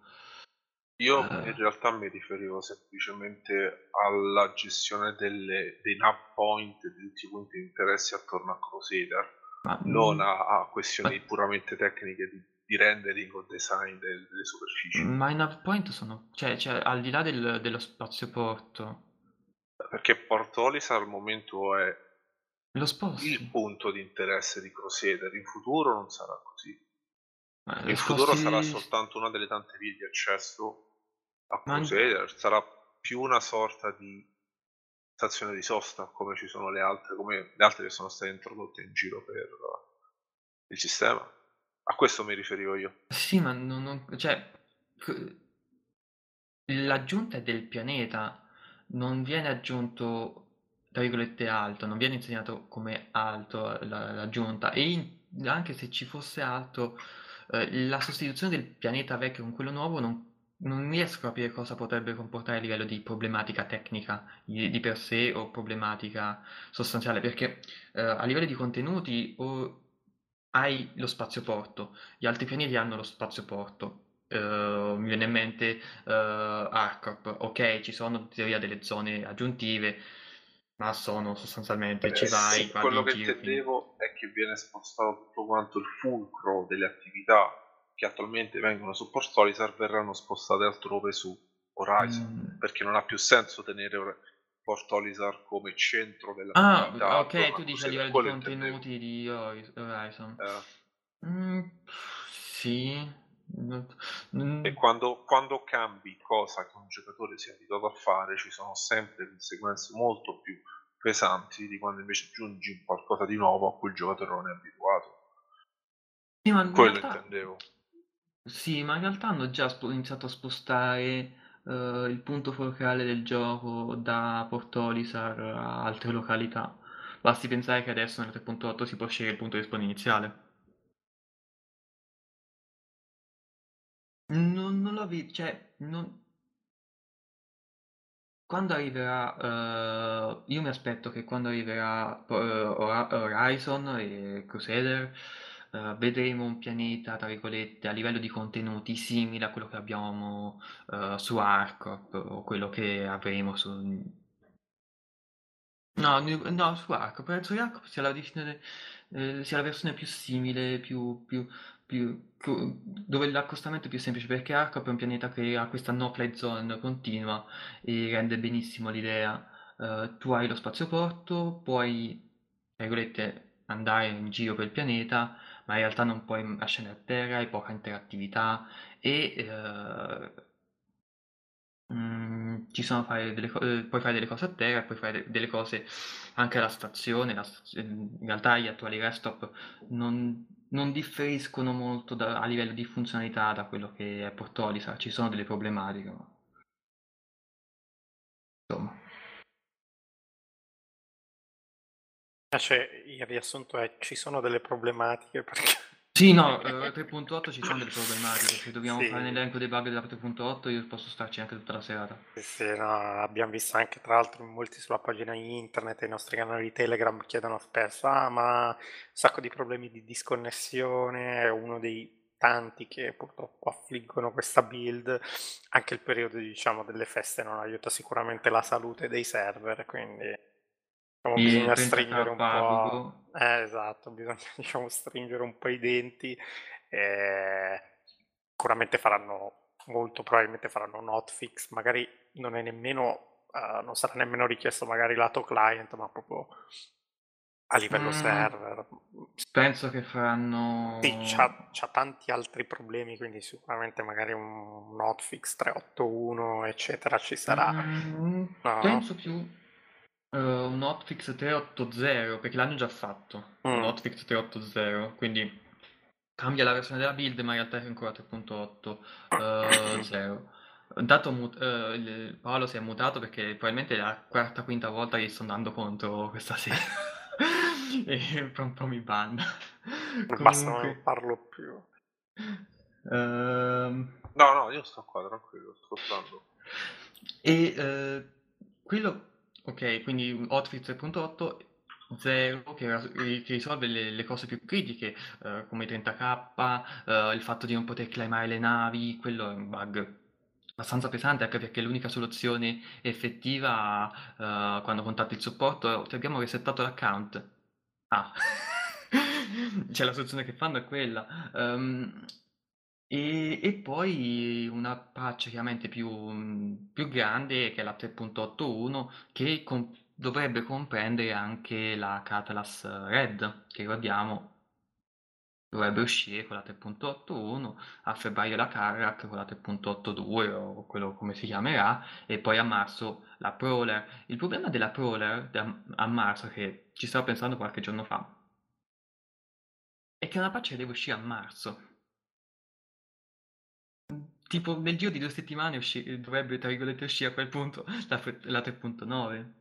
B: Io eh. in realtà mi riferivo semplicemente alla gestione delle, dei nav point, di tutti i punti di interesse attorno a Crusader, ma, non a, a questioni ma, puramente tecniche di, di, rendering o design del, delle superfici.
C: Ma i nav point sono, cioè, cioè al di là del, dello spazio porto.
B: Perché Portolis al momento è il punto di interesse di Crusader, in futuro non sarà così. Ma in futuro sposti... sarà soltanto una delle tante vie di accesso a Crusader sarà più una sorta di stazione di sosta come ci sono le altre, come le altre che sono state introdotte in giro per il sistema. A questo mi riferivo io.
C: Sì, ma non, non cioè l'aggiunta del pianeta non viene aggiunto tra virgolette alto, non viene insegnato come alto la, l'aggiunta e in, anche se ci fosse alto eh, la sostituzione del pianeta vecchio con quello nuovo non non riesco a capire cosa potrebbe comportare a livello di problematica tecnica di, di per sé o problematica sostanziale, perché eh, a livello di contenuti o hai lo spazio porto, gli altri pianeti hanno lo spazio porto. Uh, mi viene in mente uh, Arcorp, ok, ci sono in teoria delle zone aggiuntive, ma sono sostanzialmente
B: Eh,
C: ci vai,
B: sì, quello che intendevo è che viene spostato tutto quanto il fulcro delle attività che attualmente vengono su Port Solisar verranno spostate altrove su Horizon,
C: Mm.
B: perché non ha più senso tenere Or- Port Olisar come centro
C: Ah,
B: dell'attività.
C: ok, tu dici a livello di
B: quello intendevo.
C: contenuti di Hori- Horizon.
B: Eh,
C: Mm, sì.
B: E quando, quando cambi cosa che un giocatore si è abituato a fare, ci sono sempre conseguenze molto più pesanti di quando invece aggiungi qualcosa di nuovo a cui il giocatore non è abituato.
C: sì, ma in
B: Quello
C: realtà-
B: intendevo.
C: Sì, ma in realtà hanno già spo- iniziato a spostare eh, il punto focale del gioco da Portolisar a altre località. Basti pensare che adesso nel 3.8 si può scegliere il punto di spawn iniziale. Non, non l'ho visto, cioè, non... Quando arriverà, eh, io mi aspetto che quando arriverà eh, Hora- Horizon e Crusader, eh, vedremo un pianeta, tra virgolette, a livello di contenuti simile a quello che abbiamo eh, su Arcorp o quello che avremo su... No, no, su Arcorp, penso che Arcorp sia la, eh, sia la versione più simile, più, più, più- dove l'accostamento è più semplice, perché Arcorp è un pianeta che ha questa no-fly zone continua e rende benissimo l'idea. Eh, tu hai lo spazioporto, puoi, andare in giro per il pianeta, ma in realtà non puoi scendere a terra, hai poca interattività e eh, mm, ci sono fare delle co- eh, puoi fare delle cose a terra, puoi fare de- delle cose anche alla stazione. la in realtà gli attuali restop non, non differiscono molto da- a livello di funzionalità da quello che è Portolisa, ci sono delle problematiche, ma insomma.
A: Cioè, il riassunto è ci sono delle problematiche perché...
C: Sì, no, eh, 3.8 ci sono delle problematiche, se dobbiamo
A: Sì.
C: fare un elenco dei bug della 3.8 io posso starci anche tutta la serata.
A: Sì, sì, no, abbiamo visto anche tra l'altro molti sulla pagina internet e i nostri canali di Telegram chiedono spesso, ah ma un sacco di problemi di disconnessione, è uno dei tanti che purtroppo affliggono questa build, anche il periodo diciamo delle feste non aiuta sicuramente la salute dei server, quindi diciamo, bisogna
C: 30k
A: stringere un po'... Eh, esatto, bisogna diciamo stringere un po' i denti e sicuramente faranno molto probabilmente faranno un hotfix, magari non è nemmeno eh, non sarà nemmeno richiesto magari lato client, ma proprio a livello
C: Mm.
A: server.
C: Penso che faranno...
A: Sì, c'ha, c'ha tanti altri problemi, quindi sicuramente magari un, un hotfix 381 eccetera ci sarà.
C: Mm,
A: No.
C: Penso più eh, un hotfix 380 perché l'hanno già fatto. Un
A: Mm.
C: hotfix 380, quindi cambia la versione della build, ma in realtà è ancora 3.8 eh, 0. Dato mut- eh, il- Paolo si è mutato perché probabilmente è la quarta quinta volta che sto andando contro questa sera. e fra un po' mi banna.
A: Basta, non
C: Comunque,
A: parlo più.
C: ehm,
B: No, no, io sto qua tranquillo, sto ascoltando.
C: E eh, quello, ok, quindi Hotfix 3.8, 0 che, che risolve le, le cose più critiche, eh, come i 30k, eh, il fatto di non poter climbare le navi, quello è un bug abbastanza pesante, anche perché l'unica soluzione effettiva eh, quando contatti il supporto è ti abbiamo resettato l'account. Ah, cioè la soluzione che fanno è quella. Ehm, e, e poi una patch chiaramente più, più grande che è la 3.81 che com- dovrebbe comprendere anche la Catalyst Red che ricordiamo dovrebbe uscire con la 3.81 a febbraio la Carrack con la 3.82 o quello come si chiamerà e poi a marzo la Prowler. Il problema della Prowler a marzo che ci stavo pensando qualche giorno fa è che è una patch che deve uscire a marzo Tipo nel giro di due settimane usci- dovrebbe, tra virgolette, uscire a quel punto la, fre- la 3.9.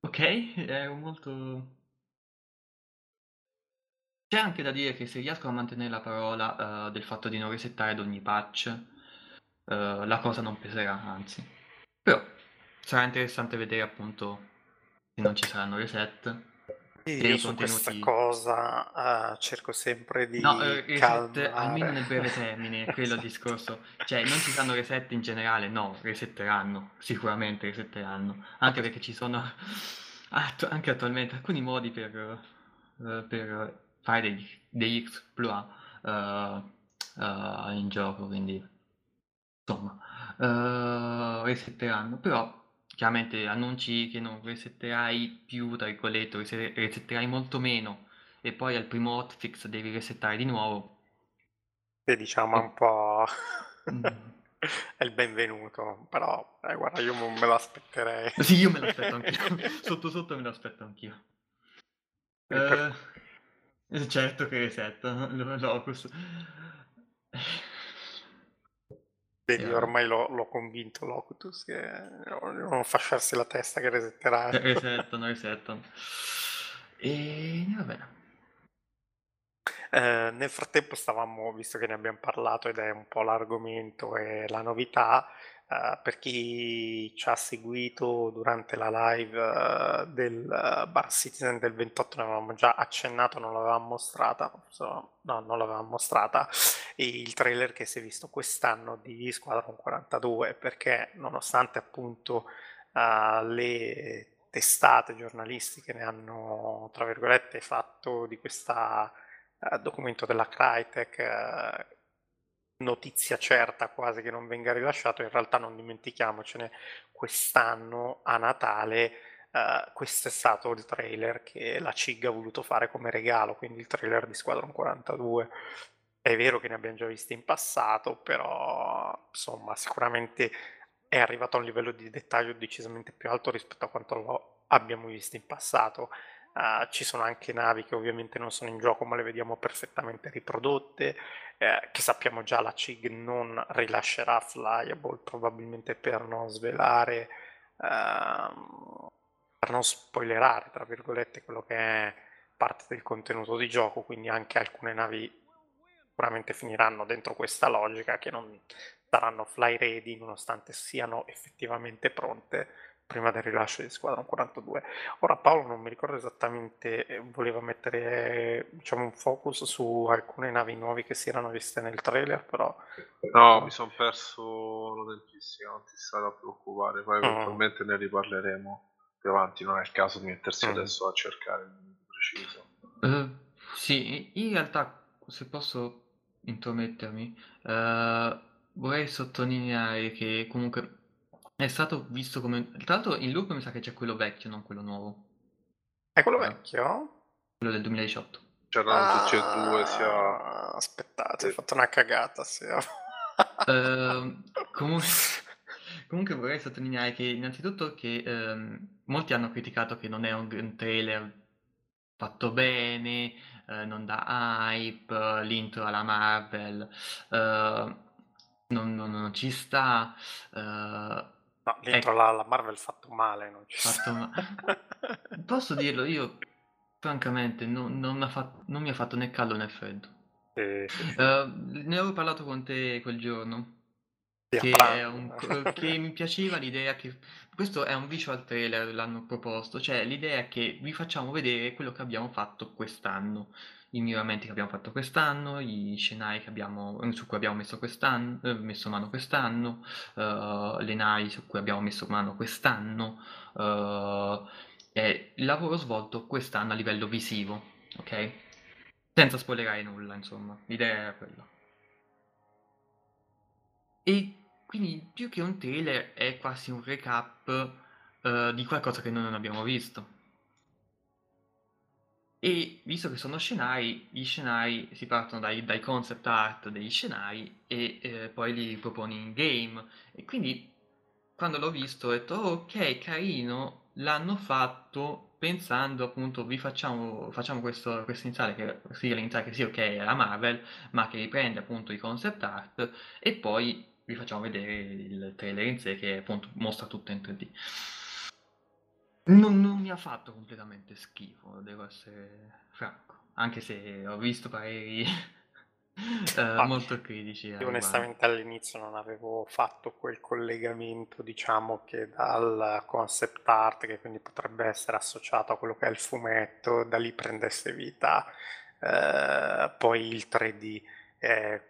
C: Ok, è molto... C'è anche da dire che se riescono a mantenere la parola eh, del fatto di non resettare ad ogni patch, eh, la cosa non peserà, anzi. Però sarà interessante vedere appunto se non ci saranno reset.
A: Io su questa cosa uh, cerco sempre di no, uh, reset,
C: almeno nel breve termine, quello il discorso. Cioè, non ci saranno reset in generale, no, resetteranno, sicuramente resetteranno. Anche perché ci sono attu- anche attualmente alcuni modi per, uh, per fare degli, degli exploit in gioco, quindi insomma, resetteranno. Però chiaramente annunci che non resetterai più, tra virgolette, resetterai molto meno e poi al primo hotfix devi resettare di nuovo.
A: E diciamo un po' mm. è il benvenuto, però eh, guarda, io me lo aspetterei.
C: Sì, io me lo aspetto anch'io, sotto sotto me lo aspetto anch'io. Eh, certo che resetto, Locus.
A: Vedi, yeah. ormai l'ho, l'ho, convinto Locutus che non fasciarsi la testa che resetterà.
C: Resettano, resettano. E vabbè.
A: Eh, nel frattempo stavamo, visto che ne abbiamo parlato ed è un po' l'argomento e la novità, Uh, per chi ci ha seguito durante la live uh, del uh, Bar Citizen del 28 ne avevamo già accennato, non l'avevamo mostrata, no, non l'avevamo mostrata, il trailer che si è visto quest'anno di Squadron 42, perché nonostante appunto le testate giornalistiche ne hanno, tra virgolette, fatto di questo documento della Crytek notizia certa quasi che non venga rilasciato, in realtà non dimentichiamocene, quest'anno a Natale uh, questo è stato il trailer che la CIG ha voluto fare come regalo, quindi il trailer di Squadron 42. È vero che ne abbiamo già visti in passato, però insomma sicuramente è arrivato a un livello di dettaglio decisamente più alto rispetto a quanto lo abbiamo visto in passato. Uh, ci sono anche navi che ovviamente non sono in gioco ma le vediamo perfettamente riprodotte, eh, che sappiamo già la CIG non rilascerà Flyable probabilmente per non svelare, uh, per non spoilerare tra virgolette quello che è parte del contenuto di gioco, quindi anche alcune navi sicuramente finiranno dentro questa logica che non saranno fly ready nonostante siano effettivamente pronte prima del rilascio di Squadron 42. Ora Paolo non mi ricordo esattamente, eh, voleva mettere diciamo, un focus su alcune navi nuove che si erano viste nel trailer, però...
B: No, mi sono perso la tempistica, non ti stai a preoccupare, poi mm. eventualmente mm. ne riparleremo più avanti, non è il caso di mettersi mm. adesso a cercare il preciso.
C: Uh, sì, in realtà se posso intromettermi, uh, vorrei sottolineare che comunque è stato visto come tra l'altro in loop mi sa che c'è quello vecchio, non quello nuovo.
A: È quello eh, vecchio?
C: Quello del 2018.
B: C'erano ah, tutti e due, sia...
A: Aspettate, ho fatto una cagata, sia...
C: uh, comunque... comunque vorrei sottolineare che innanzitutto che um, molti hanno criticato che non è un, trailer fatto bene, uh, non dà hype, l'intro alla Marvel, uh, non, non, non, ci sta. Uh,
A: No, dentro ecco. la, la, Marvel fatto male, non ci
C: fatto ma... Posso dirlo, io francamente non, non, mi fatto, non, mi ha fatto né caldo né freddo. Eh, uh, ne avevo parlato con te quel giorno. Che, un, che, mi piaceva l'idea che questo è un visual trailer l'hanno proposto cioè l'idea che vi facciamo vedere quello che abbiamo fatto quest'anno i miglioramenti che abbiamo fatto quest'anno, i scenari abbiamo, su cui abbiamo messo, quest'anno, eh, messo mano quest'anno, uh, le navi su cui abbiamo messo mano quest'anno, uh, e il lavoro svolto quest'anno a livello visivo, ok? Senza spoilerare nulla, insomma, l'idea era quella. E quindi più che un trailer è quasi un recap uh, di qualcosa che noi non abbiamo visto. E visto che sono scenari, gli scenari si partono dai, dai concept art degli scenari e eh, poi li proponi in game. E quindi quando l'ho visto ho detto ok, carino, l'hanno fatto pensando appunto vi facciamo, facciamo questo, questo iniziale che sì, l'iniziale che sì, ok, la Marvel, ma che riprende appunto i concept art e poi vi facciamo vedere il trailer in sé che appunto mostra tutto in 3D. Non, non mi ha fatto completamente schifo, devo essere franco. Anche se ho visto pareri eh, ah, molto critici.
A: Io onestamente all'inizio non avevo fatto quel collegamento, diciamo, che dal concept art, che quindi potrebbe essere associato a quello che è il fumetto, da lì prendesse vita eh, poi il 3D. Eh,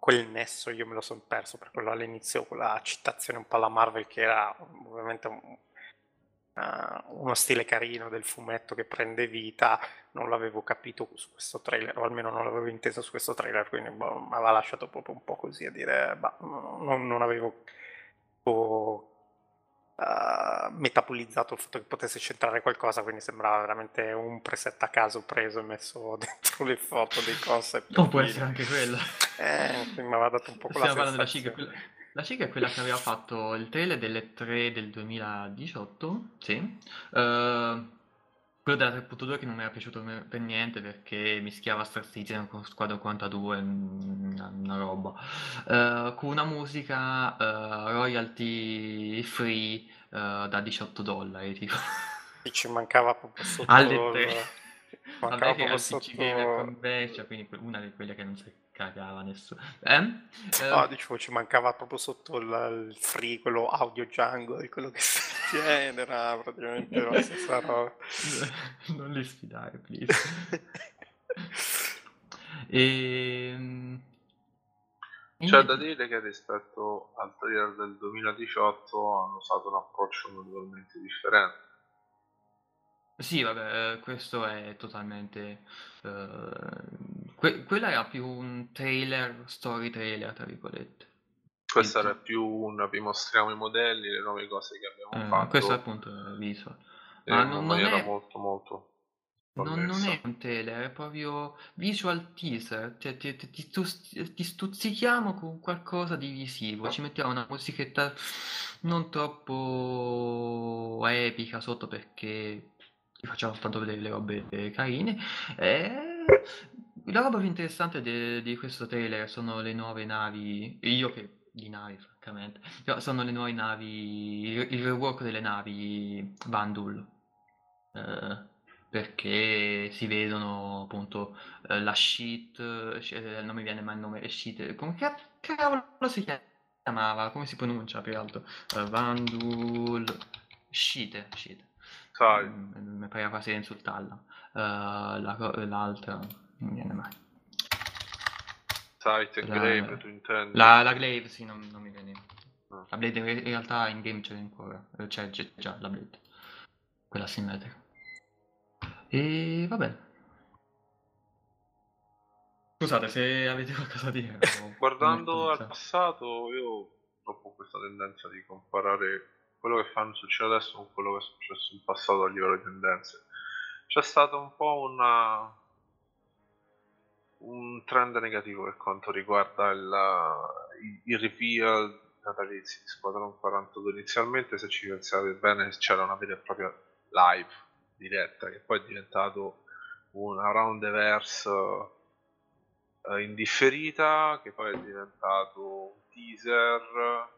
A: quel nesso io me lo sono perso per quello all'inizio, quella citazione un po' alla Marvel che era ovviamente un, uh, uno stile carino del fumetto che prende vita, non l'avevo capito su questo trailer, o almeno non l'avevo inteso su questo trailer, quindi boh, mi aveva lasciato proprio un po' così a dire, bah, non, non avevo uh, metabolizzato il fatto che potesse centrare qualcosa, quindi sembrava veramente un preset a caso preso e messo dentro le foto dei concept.
C: Non può essere anche quello.
A: Eh, mi aveva dato un po' quella
C: Stiamo parlando della Ciga, quella... La Ciga è quella che aveva fatto il trailer delle 3 del 2018, sì. Uh, quello della 3.2 che non mi era piaciuto per niente perché mischiava Star Citizen con Squadron 42, una, una roba. Uh, con una musica uh, royalty free da 18 dollari. Tipo.
A: Ci mancava proprio sotto...
C: Alle 3. Mancava Vabbè che era sotto... Gamer Convention, quindi una di quelle che non si cagava nessuno. Eh?
A: Eh, no, dicevo, ci mancava proprio sotto il, il free, quello audio jungle, quello che si tiene, era praticamente la stessa roba.
C: non li sfidare, please. e... Ehm,
B: C'è da dire che rispetto al trailer del 2018 hanno usato un approccio totalmente differente.
C: Sì, vabbè, questo è totalmente... Uh, que- quella era più un trailer, story trailer, tra virgolette.
B: Questa era più un vi mostriamo i modelli, le nuove cose che abbiamo eh, fatto.
C: Questo è appunto il visual.
B: Ma non, non è... molto molto...
C: Non, non, è un trailer, è proprio visual teaser. Cioè, ti, ti, ti, ti, stuzzichiamo con qualcosa di visivo. Ci mettiamo una musichetta non troppo epica sotto perché ti facciamo soltanto vedere le robe carine. E la roba più interessante de- di questo trailer sono le nuove navi. Io che di navi, francamente. Sono le nuove navi. Il, il rework delle navi Vandul. Eh, perché si vedono appunto eh, la sheet. Eh, non mi viene mai il nome, sheet. Come che cavolo si chiamava? Come si pronuncia più alto? Uh, Vandul. Sheet. sheet.
B: Sai.
C: Mm, mi pareva quasi insultarla. Uh, la, l'altra non viene mai.
B: Sight e la, Glaive, tu intendi?
C: La, la Glaive, sì, non, non mi viene. Ah. La Blade in realtà in game c'è ancora, eh, c'è già la Blade, quella simmetrica. E va bene. Scusate se avete qualcosa da dire.
B: Guardando al passato, io ho questa tendenza di comparare quello che fanno succede adesso con quello che è successo in passato a livello di tendenze. C'è stato un po' una, un trend negativo per quanto riguarda il, il reveal natalizi di Squadron 42. Inizialmente, se ci pensate bene, c'era una vera e propria live diretta che poi è diventato una round verse uh, indifferita, che poi è diventato un teaser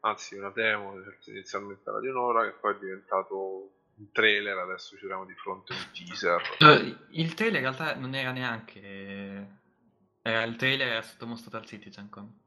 B: anzi una demo inizialmente era di un'ora che poi è diventato un trailer adesso ci troviamo di fronte a un teaser
C: uh, il trailer in realtà non era neanche era il trailer era stato mostrato al CitizenCon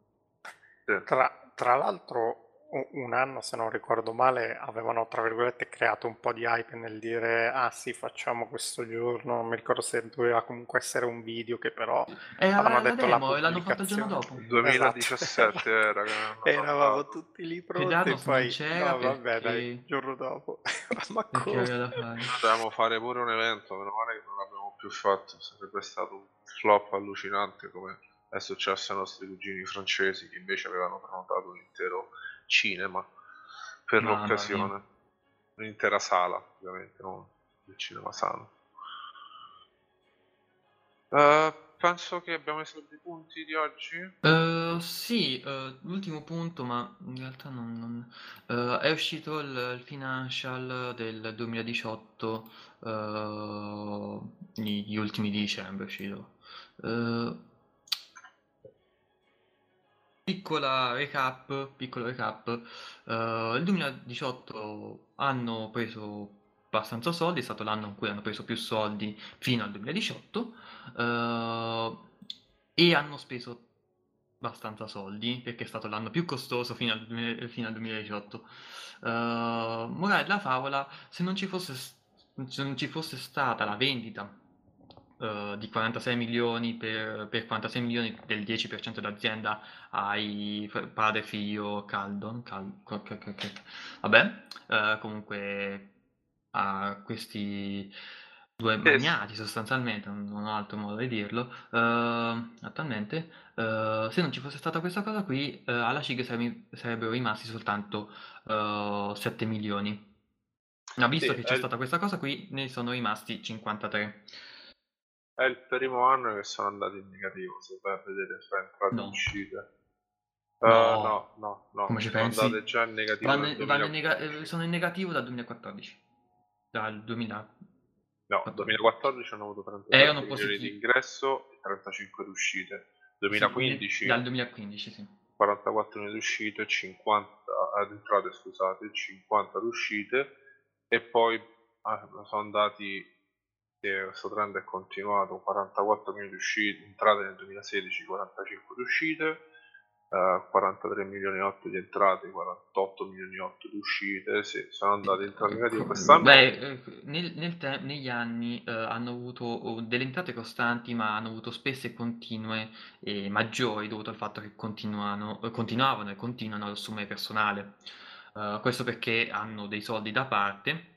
A: sì. tra, tra l'altro un anno, se non ricordo male, avevano tra virgolette creato un po' di hype nel dire ah sì, facciamo questo giorno, non mi ricordo se doveva comunque essere un video che però
C: eh, avevano detto demo, la e l'hanno fatto il giorno dopo.
B: 2017
A: esatto. era Eravamo tutti lì pronti e poi no, vabbè, perché... dai, il giorno dopo. Ma come?
B: Dobbiamo fare pure un evento, meno male che non l'abbiamo più fatto, sarebbe stato un flop allucinante come è successo ai nostri cugini francesi che invece avevano prenotato l'intero cinema per Mamma l'occasione. Mia. Un'intera sala, ovviamente, non il cinema sano. Uh, penso che abbiamo messo i punti di oggi.
C: Uh, sì, uh, l'ultimo punto, ma in realtà non, non uh, è uscito il, il, financial del 2018, gli, ultimi di dicembre è uscito. Piccola recap, piccolo recap, uh, il 2018 hanno preso abbastanza soldi, è stato l'anno in cui hanno preso più soldi fino al 2018 uh, eh, e hanno speso abbastanza soldi perché è stato l'anno più costoso fino al, fino al 2018. Uh, morale della favola, se non fosse, se non ci fosse stata la vendita uh, di 46 milioni per, per 46 milioni del 10% d'azienda ai padre figlio Caldon, Cal, vabbè, uh, comunque a questi due magnati sostanzialmente, non ho altro modo di dirlo, uh, attualmente, uh, se non ci fosse stata questa cosa qui, uh, alla CIG sareb- sarebbero rimasti soltanto 7 milioni. Ma visto sì, che c'è il... stata questa cosa qui, ne sono rimasti 53.
B: È il primo anno che sono andati in negativo, se vai a vedere fra entrate no. e uscite. No. no, no, no.
C: Come ci
B: sono
C: pensi?
B: andate già in negativo.
C: Vanno, vanno in nega- eh, sono in negativo dal 2014. Dal 2000.
B: No, nel 2014 hanno avuto 35 milioni di ingresso e 35 di uscite. 2015,
C: sì, dal 2015, sì.
B: 44 milioni di uscite, 50 ad entrate, scusate, 50 di uscite e poi ah, sono andati questo trend è continuato 44 milioni di uscite entrate nel 2016 45 di uscite 43 milioni e 8 di entrate, 48 milioni e 8 di uscite, sì, sono andate in negativo quest'anno.
C: Beh, eh, nel, nel te- negli anni eh, hanno avuto oh, delle entrate costanti, ma hanno avuto spese continue e maggiori dovuto al fatto che continuano, eh, continuavano e continuano ad assumere personale. Uh, questo perché hanno dei soldi da parte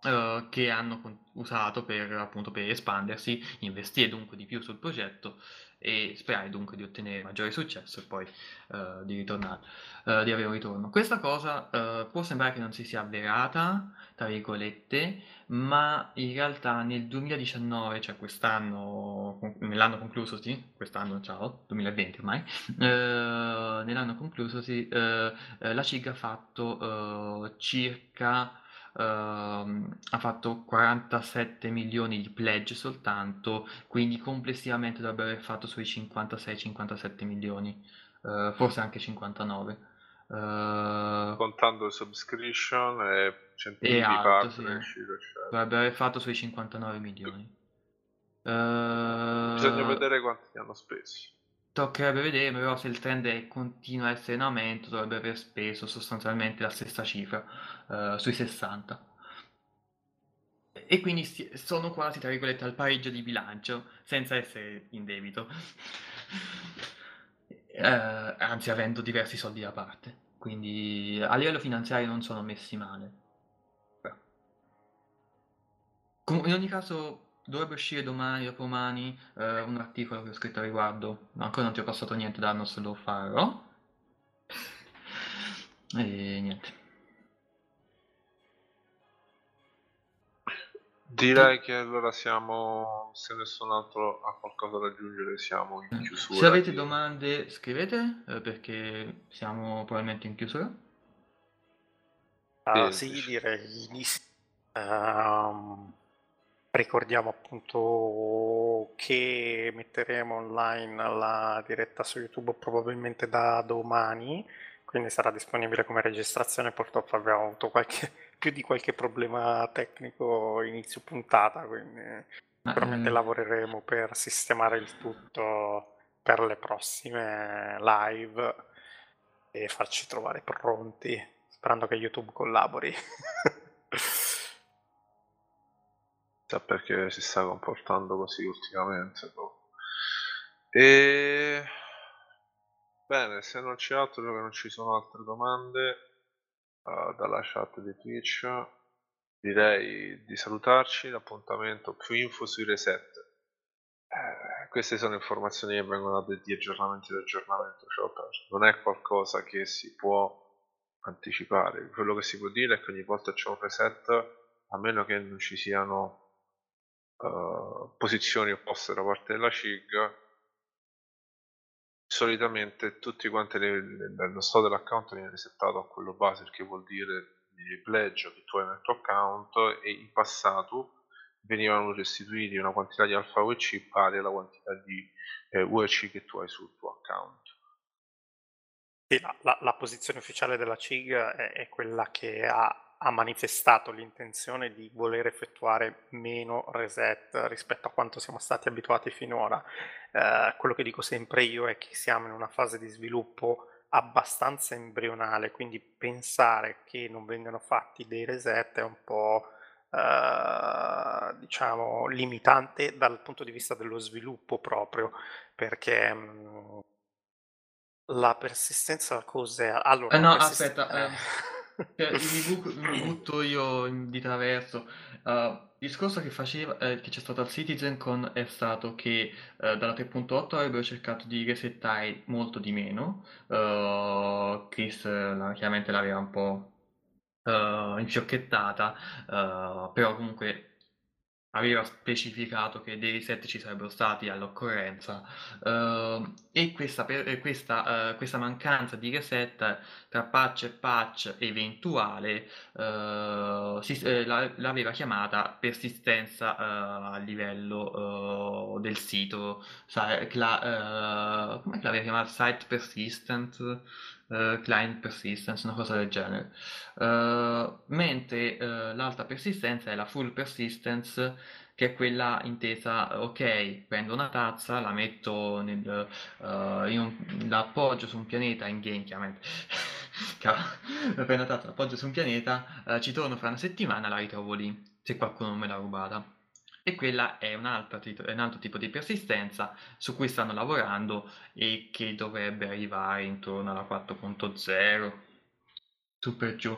C: Uh, che hanno usato per, appunto, per espandersi, investire dunque di più sul progetto e sperare dunque di ottenere maggiore successo e poi uh, di ritornare, uh, di avere un ritorno. Questa cosa uh, può sembrare che non si sia avverata, tra virgolette, ma in realtà nel 2019, cioè quest'anno, nell'anno conclusosi, quest'anno, ciao, 2020 ormai, nell'anno conclusosi, la CIG ha fatto circa ha fatto 47 milioni di pledge soltanto, quindi complessivamente dovrebbe aver fatto sui 56-57 milioni, uh, forse anche 59. Uh,
B: eh, Contando subscription e
C: centinaia di partner, sì. dovrebbe aver fatto sui 59 milioni.
B: Bisogna vedere quanti hanno speso.
C: Toccherebbe vedere, però se il trend continua a essere in aumento dovrebbe aver speso sostanzialmente la stessa cifra, uh, sui 60. E quindi sono quasi, tra virgolette, al pareggio di bilancio, senza essere in debito. uh, anzi, avendo diversi soldi da parte. Quindi a livello finanziario non sono messi male. In ogni caso dovrebbe uscire domani o domani eh, un articolo che ho scritto a riguardo, ma ancora non ti ho passato niente da se lo farò. e niente.
B: Direi che allora siamo, se nessun altro ha qualcosa da aggiungere, siamo in chiusura.
C: Se avete di... domande scrivete, eh, perché siamo probabilmente in chiusura.
A: Uh, sì, direi di um, Ricordiamo appunto che metteremo online la diretta su YouTube probabilmente da domani, quindi sarà disponibile come registrazione. Purtroppo abbiamo avuto qualche, più di qualche problema tecnico inizio puntata, quindi sicuramente mm. lavoreremo per sistemare il tutto per le prossime live e farci trovare pronti, sperando che YouTube collabori.
B: Chissà perché si sta comportando così ultimamente. Boh. E... Bene, se non c'è altro, che non ci sono altre domande uh, dalla chat di Twitch, direi di salutarci. L'appuntamento più info sui reset. Eh, queste sono informazioni che vengono dati di aggiornamenti di aggiornamento, cioè, non è qualcosa che si può anticipare. Quello che si può dire è che ogni volta c'è un reset, a meno che non ci siano uh, posizioni opposte da parte della CIG solitamente tutti quanti le, le, lo stato dell'account viene resettato a quello base il che vuol dire il pledge che tu hai nel tuo account e in passato venivano restituiti una quantità di alfa UEC pari alla quantità di eh, UEC che tu hai sul tuo account.
A: La, la, la, posizione ufficiale della CIG è, è quella che ha ha manifestato l'intenzione di voler effettuare meno reset rispetto a quanto siamo stati abituati finora. Eh, quello che dico sempre io è che siamo in una fase di sviluppo abbastanza embrionale, quindi pensare che non vengano fatti dei reset è un po' eh, diciamo limitante dal punto di vista dello sviluppo proprio, perché mh, mm, la persistenza cos'è? Allora,
C: eh no,
A: persist-
C: aspetta, eh. Cioè, mi, bu- mi, butto io di traverso. Uh, il discorso che faceva, eh, che c'è stato al CitizenCon è stato che uh, dalla 3.8 avrebbero cercato di resettare molto di meno. Uh, Chris la, chiaramente l'aveva un po' infiocchettata, però comunque aveva specificato che dei reset ci sarebbero stati all'occorrenza. Uh, e questa, per, questa, uh, questa, mancanza di reset tra patch e patch eventuale uh, si, eh, l'aveva chiamata persistenza a livello del sito. Cla, come l'aveva chiamata? site persistent client persistence, una cosa del genere. Uh, mentre uh, l'alta persistenza è la full persistence, che è quella intesa, ok, prendo una tazza, la metto nel, uh, un, l'appoggio su un pianeta in game, chiaramente. prendo una tazza, l'appoggio su un pianeta, ci torno fra una settimana, la ritrovo lì, se qualcuno me l'ha rubata e quella è un, altro, è un altro tipo di persistenza su cui stanno lavorando e che dovrebbe arrivare intorno alla 4.0 su per giù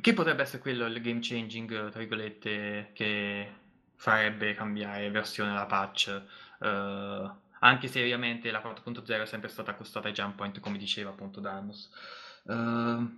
C: che potrebbe essere quello il game changing tra virgolette che farebbe cambiare versione alla patch uh, anche se ovviamente la 4.0 è sempre stata accostata ai jump point come diceva appunto Danos. Uh,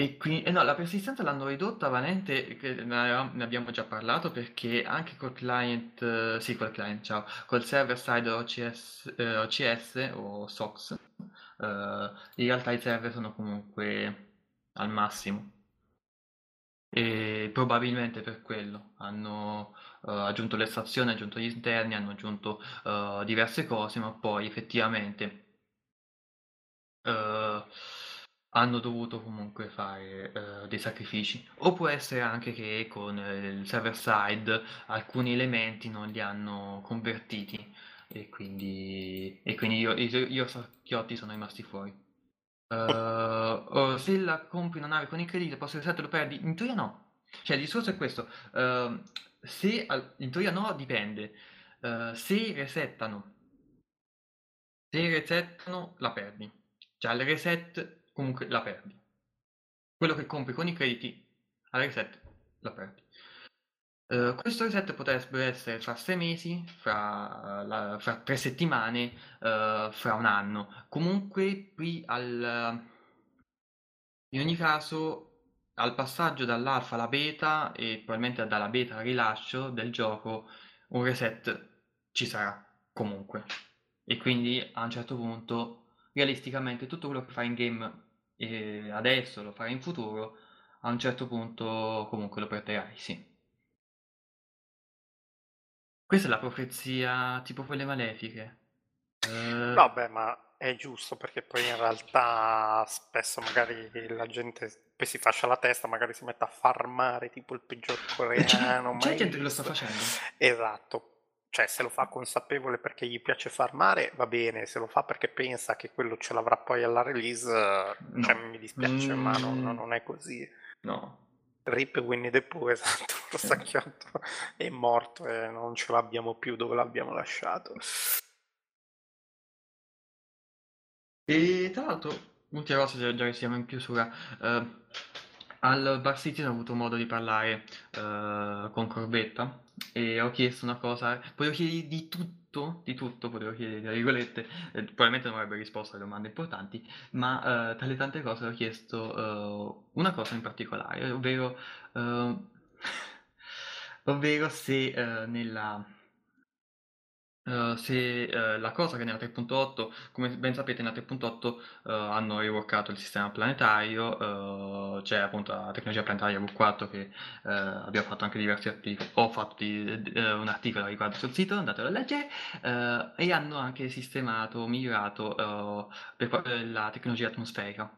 C: E quindi, eh no, la persistenza l'hanno ridotta veramente, ne abbiamo già parlato, perché anche col client, eh, sì, col client, ciao, col server side OCS, eh, OCS o SOX, eh, in realtà i server sono comunque al massimo. E probabilmente per quello hanno uh, aggiunto le stazioni, aggiunto gli interni, hanno aggiunto diverse cose, ma poi effettivamente uh, hanno dovuto comunque fare uh, dei sacrifici. O può essere anche che con il server side alcuni elementi non li hanno convertiti e quindi, e quindi io, io, io Sacchiotti sono rimasti fuori. Uh, se la compri una nave con il credito, posso reset lo perdi? In teoria no. Cioè il discorso è questo. Uh, se in teoria no, dipende. Uh, se resettano, se resettano, la perdi. Cioè al reset comunque la perdi. Quello che compri con i crediti al reset la perdi. Uh, questo reset potrebbe essere fra sei mesi, fra, la, fra tre settimane, uh, fra un anno. Comunque qui al, in ogni caso al passaggio dall'alfa alla beta e probabilmente dalla beta al rilascio del gioco un reset ci sarà comunque e quindi a un certo punto realisticamente tutto quello che fai in game e adesso lo farai in futuro, a un certo punto comunque lo perderai, sì. Questa è la profezia tipo quelle malefiche.
A: Eh... Vabbè, ma è giusto perché poi in realtà spesso magari la gente poi si fascia la testa, magari si mette a farmare tipo il peggior coreano.
C: C'è, c'è gente che lo sta facendo.
A: Esatto, cioè se lo fa consapevole perché gli piace farmare va bene, se lo fa perché pensa che quello ce l'avrà poi alla release, no. cioè mi dispiace, mm. ma non, non, è così.
C: No.
A: Rip Winnie the Pooh, esatto, lo sacchiotto è morto e non ce l'abbiamo più dove l'abbiamo lasciato.
C: E tra l'altro, ultima cosa, già che siamo in chiusura, uh, al Bar City ho avuto modo di parlare uh, con Corbetta e ho chiesto una cosa, volevo chiedere di tutto, di tutto, volevo chiedere, tra virgolette, eh, probabilmente non avrebbe risposto alle domande importanti, ma uh, tra le tante cose ho chiesto uh, una cosa in particolare, ovvero, uh, ovvero se nella Uh, se uh, la cosa che nella 3.8, come ben sapete, nella 3.8 uh, eh, hanno reworkato il sistema planetario, c'è appunto la tecnologia planetaria V4 che abbiamo fatto anche diversi articoli, ho fatto di, di, un articolo riguardo sul sito, andatelo a leggere, e hanno anche sistemato, migliorato per la tecnologia atmosferica.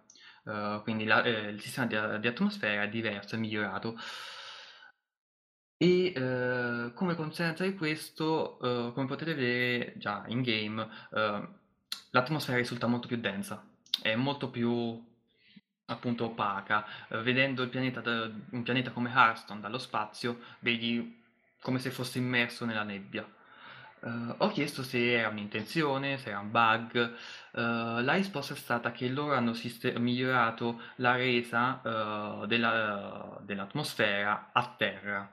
C: quindi la, eh, il sistema di, di, atmosfera è diverso, è migliorato. E uh, come conseguenza di questo, uh, come potete vedere già in game, l'atmosfera risulta molto più densa, è molto più appunto opaca. vedendo il pianeta, un pianeta come Hearthstone dallo spazio, vedi come se fosse immerso nella nebbia. Uh, ho chiesto se era un'intenzione, se era un bug. Uh, la risposta è stata che loro hanno sist- migliorato la resa uh, della, dell'atmosfera a terra,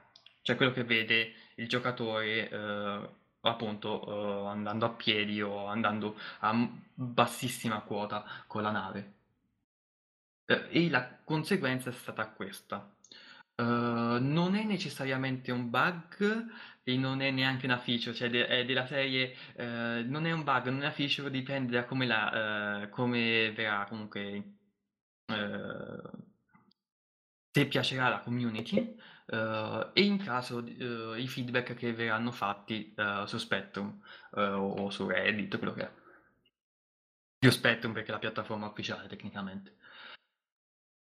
C: cioè quello che vede il giocatore appunto andando a piedi o andando a bassissima quota con la nave. e la conseguenza è stata questa. non è necessariamente un bug, e non è neanche una feature, cioè de- è della serie, eh, non è un bug, non è una feature, dipende da come, la, eh, come verrà comunque, eh, se piacerà alla community eh, e in caso eh, i feedback che verranno fatti eh, su Spectrum o su Reddit, quello che è. Più Spectrum perché è la piattaforma ufficiale tecnicamente.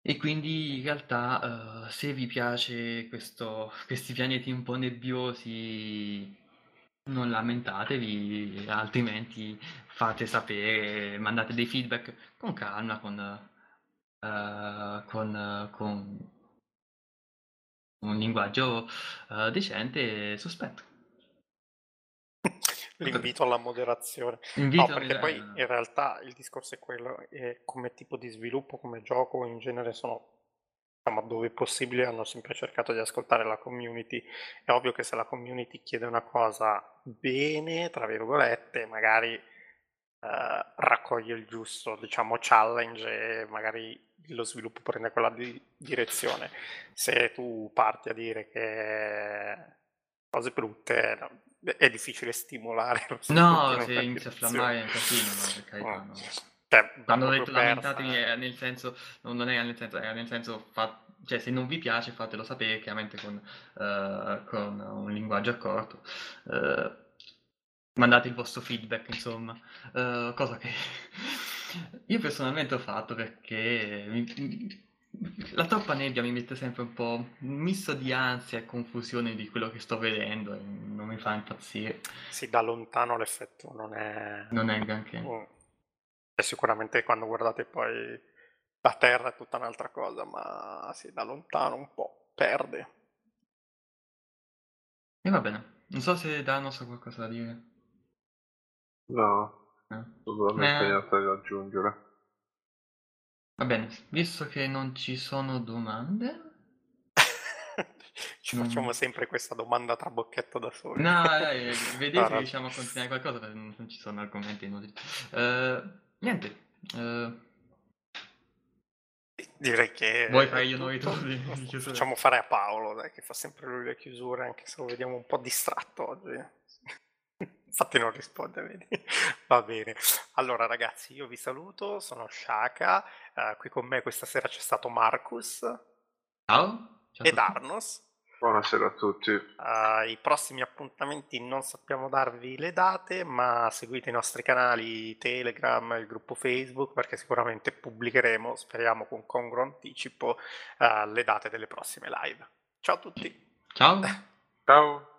C: E quindi in realtà, uh, se vi piace questo, questi pianeti un po' nebbiosi, non lamentatevi, altrimenti fate sapere, mandate dei feedback con calma, con, uh, con, con un linguaggio uh, decente e sospetto.
A: L'invito alla moderazione. Invito no, perché poi in realtà il discorso è quello, è come tipo di sviluppo, come gioco, in genere sono, diciamo, dove possibile hanno sempre cercato di ascoltare la community. È ovvio che se la community chiede una cosa bene, tra virgolette, magari eh, raccoglie il giusto, diciamo, challenge e magari lo sviluppo prende quella di direzione. Se tu parti a dire che cose brutte, è difficile stimolare.
C: No, se inizia a flammare è un casino, no, per carità, no. Cioè, Quando ho detto lamentatevi è nel senso, non è nel senso, è nel senso, fa, cioè se non vi piace fatelo sapere chiaramente con, uh, con un linguaggio accorto. Uh, mandate il vostro feedback, insomma, uh, cosa che io personalmente ho fatto perché mi, la troppa nebbia mi mette sempre un po' un misto di ansia e confusione di quello che sto vedendo e non mi fa impazzire.
A: Sì, da lontano l'effetto non è...
C: Non è granché.
A: Mm. E sicuramente quando guardate poi la Terra è tutta un'altra cosa, ma sì, da lontano un po' perde.
C: E va bene. Non so se Danos ha qualcosa da dire.
B: No, eh. totalmente eh. niente da aggiungere.
C: Va bene, visto che non ci sono domande...
A: ci non... facciamo sempre questa domanda tra bocchetto da soli.
C: No, dai, vedete che riusciamo a continuare qualcosa, perché non ci sono argomenti inutili. Uh, niente. Uh...
A: Direi che...
C: Vuoi fare io noi
A: tu? Facciamo fare a Paolo, dai, che fa sempre lui le chiusure, anche se lo vediamo un po' distratto oggi. Infatti non risponde, vedi? Va bene. Allora ragazzi, io vi saluto, sono Shaka, uh, qui con me questa sera c'è stato Marcus.
C: Ciao.
A: Ciao ed Arnos.
B: Buonasera a tutti.
A: Uh, I prossimi appuntamenti non sappiamo darvi le date, ma seguite i nostri canali Telegram, il gruppo Facebook, perché sicuramente pubblicheremo, speriamo con congruo anticipo, uh, le date delle prossime live. Ciao a tutti.
C: Ciao.
B: Ciao.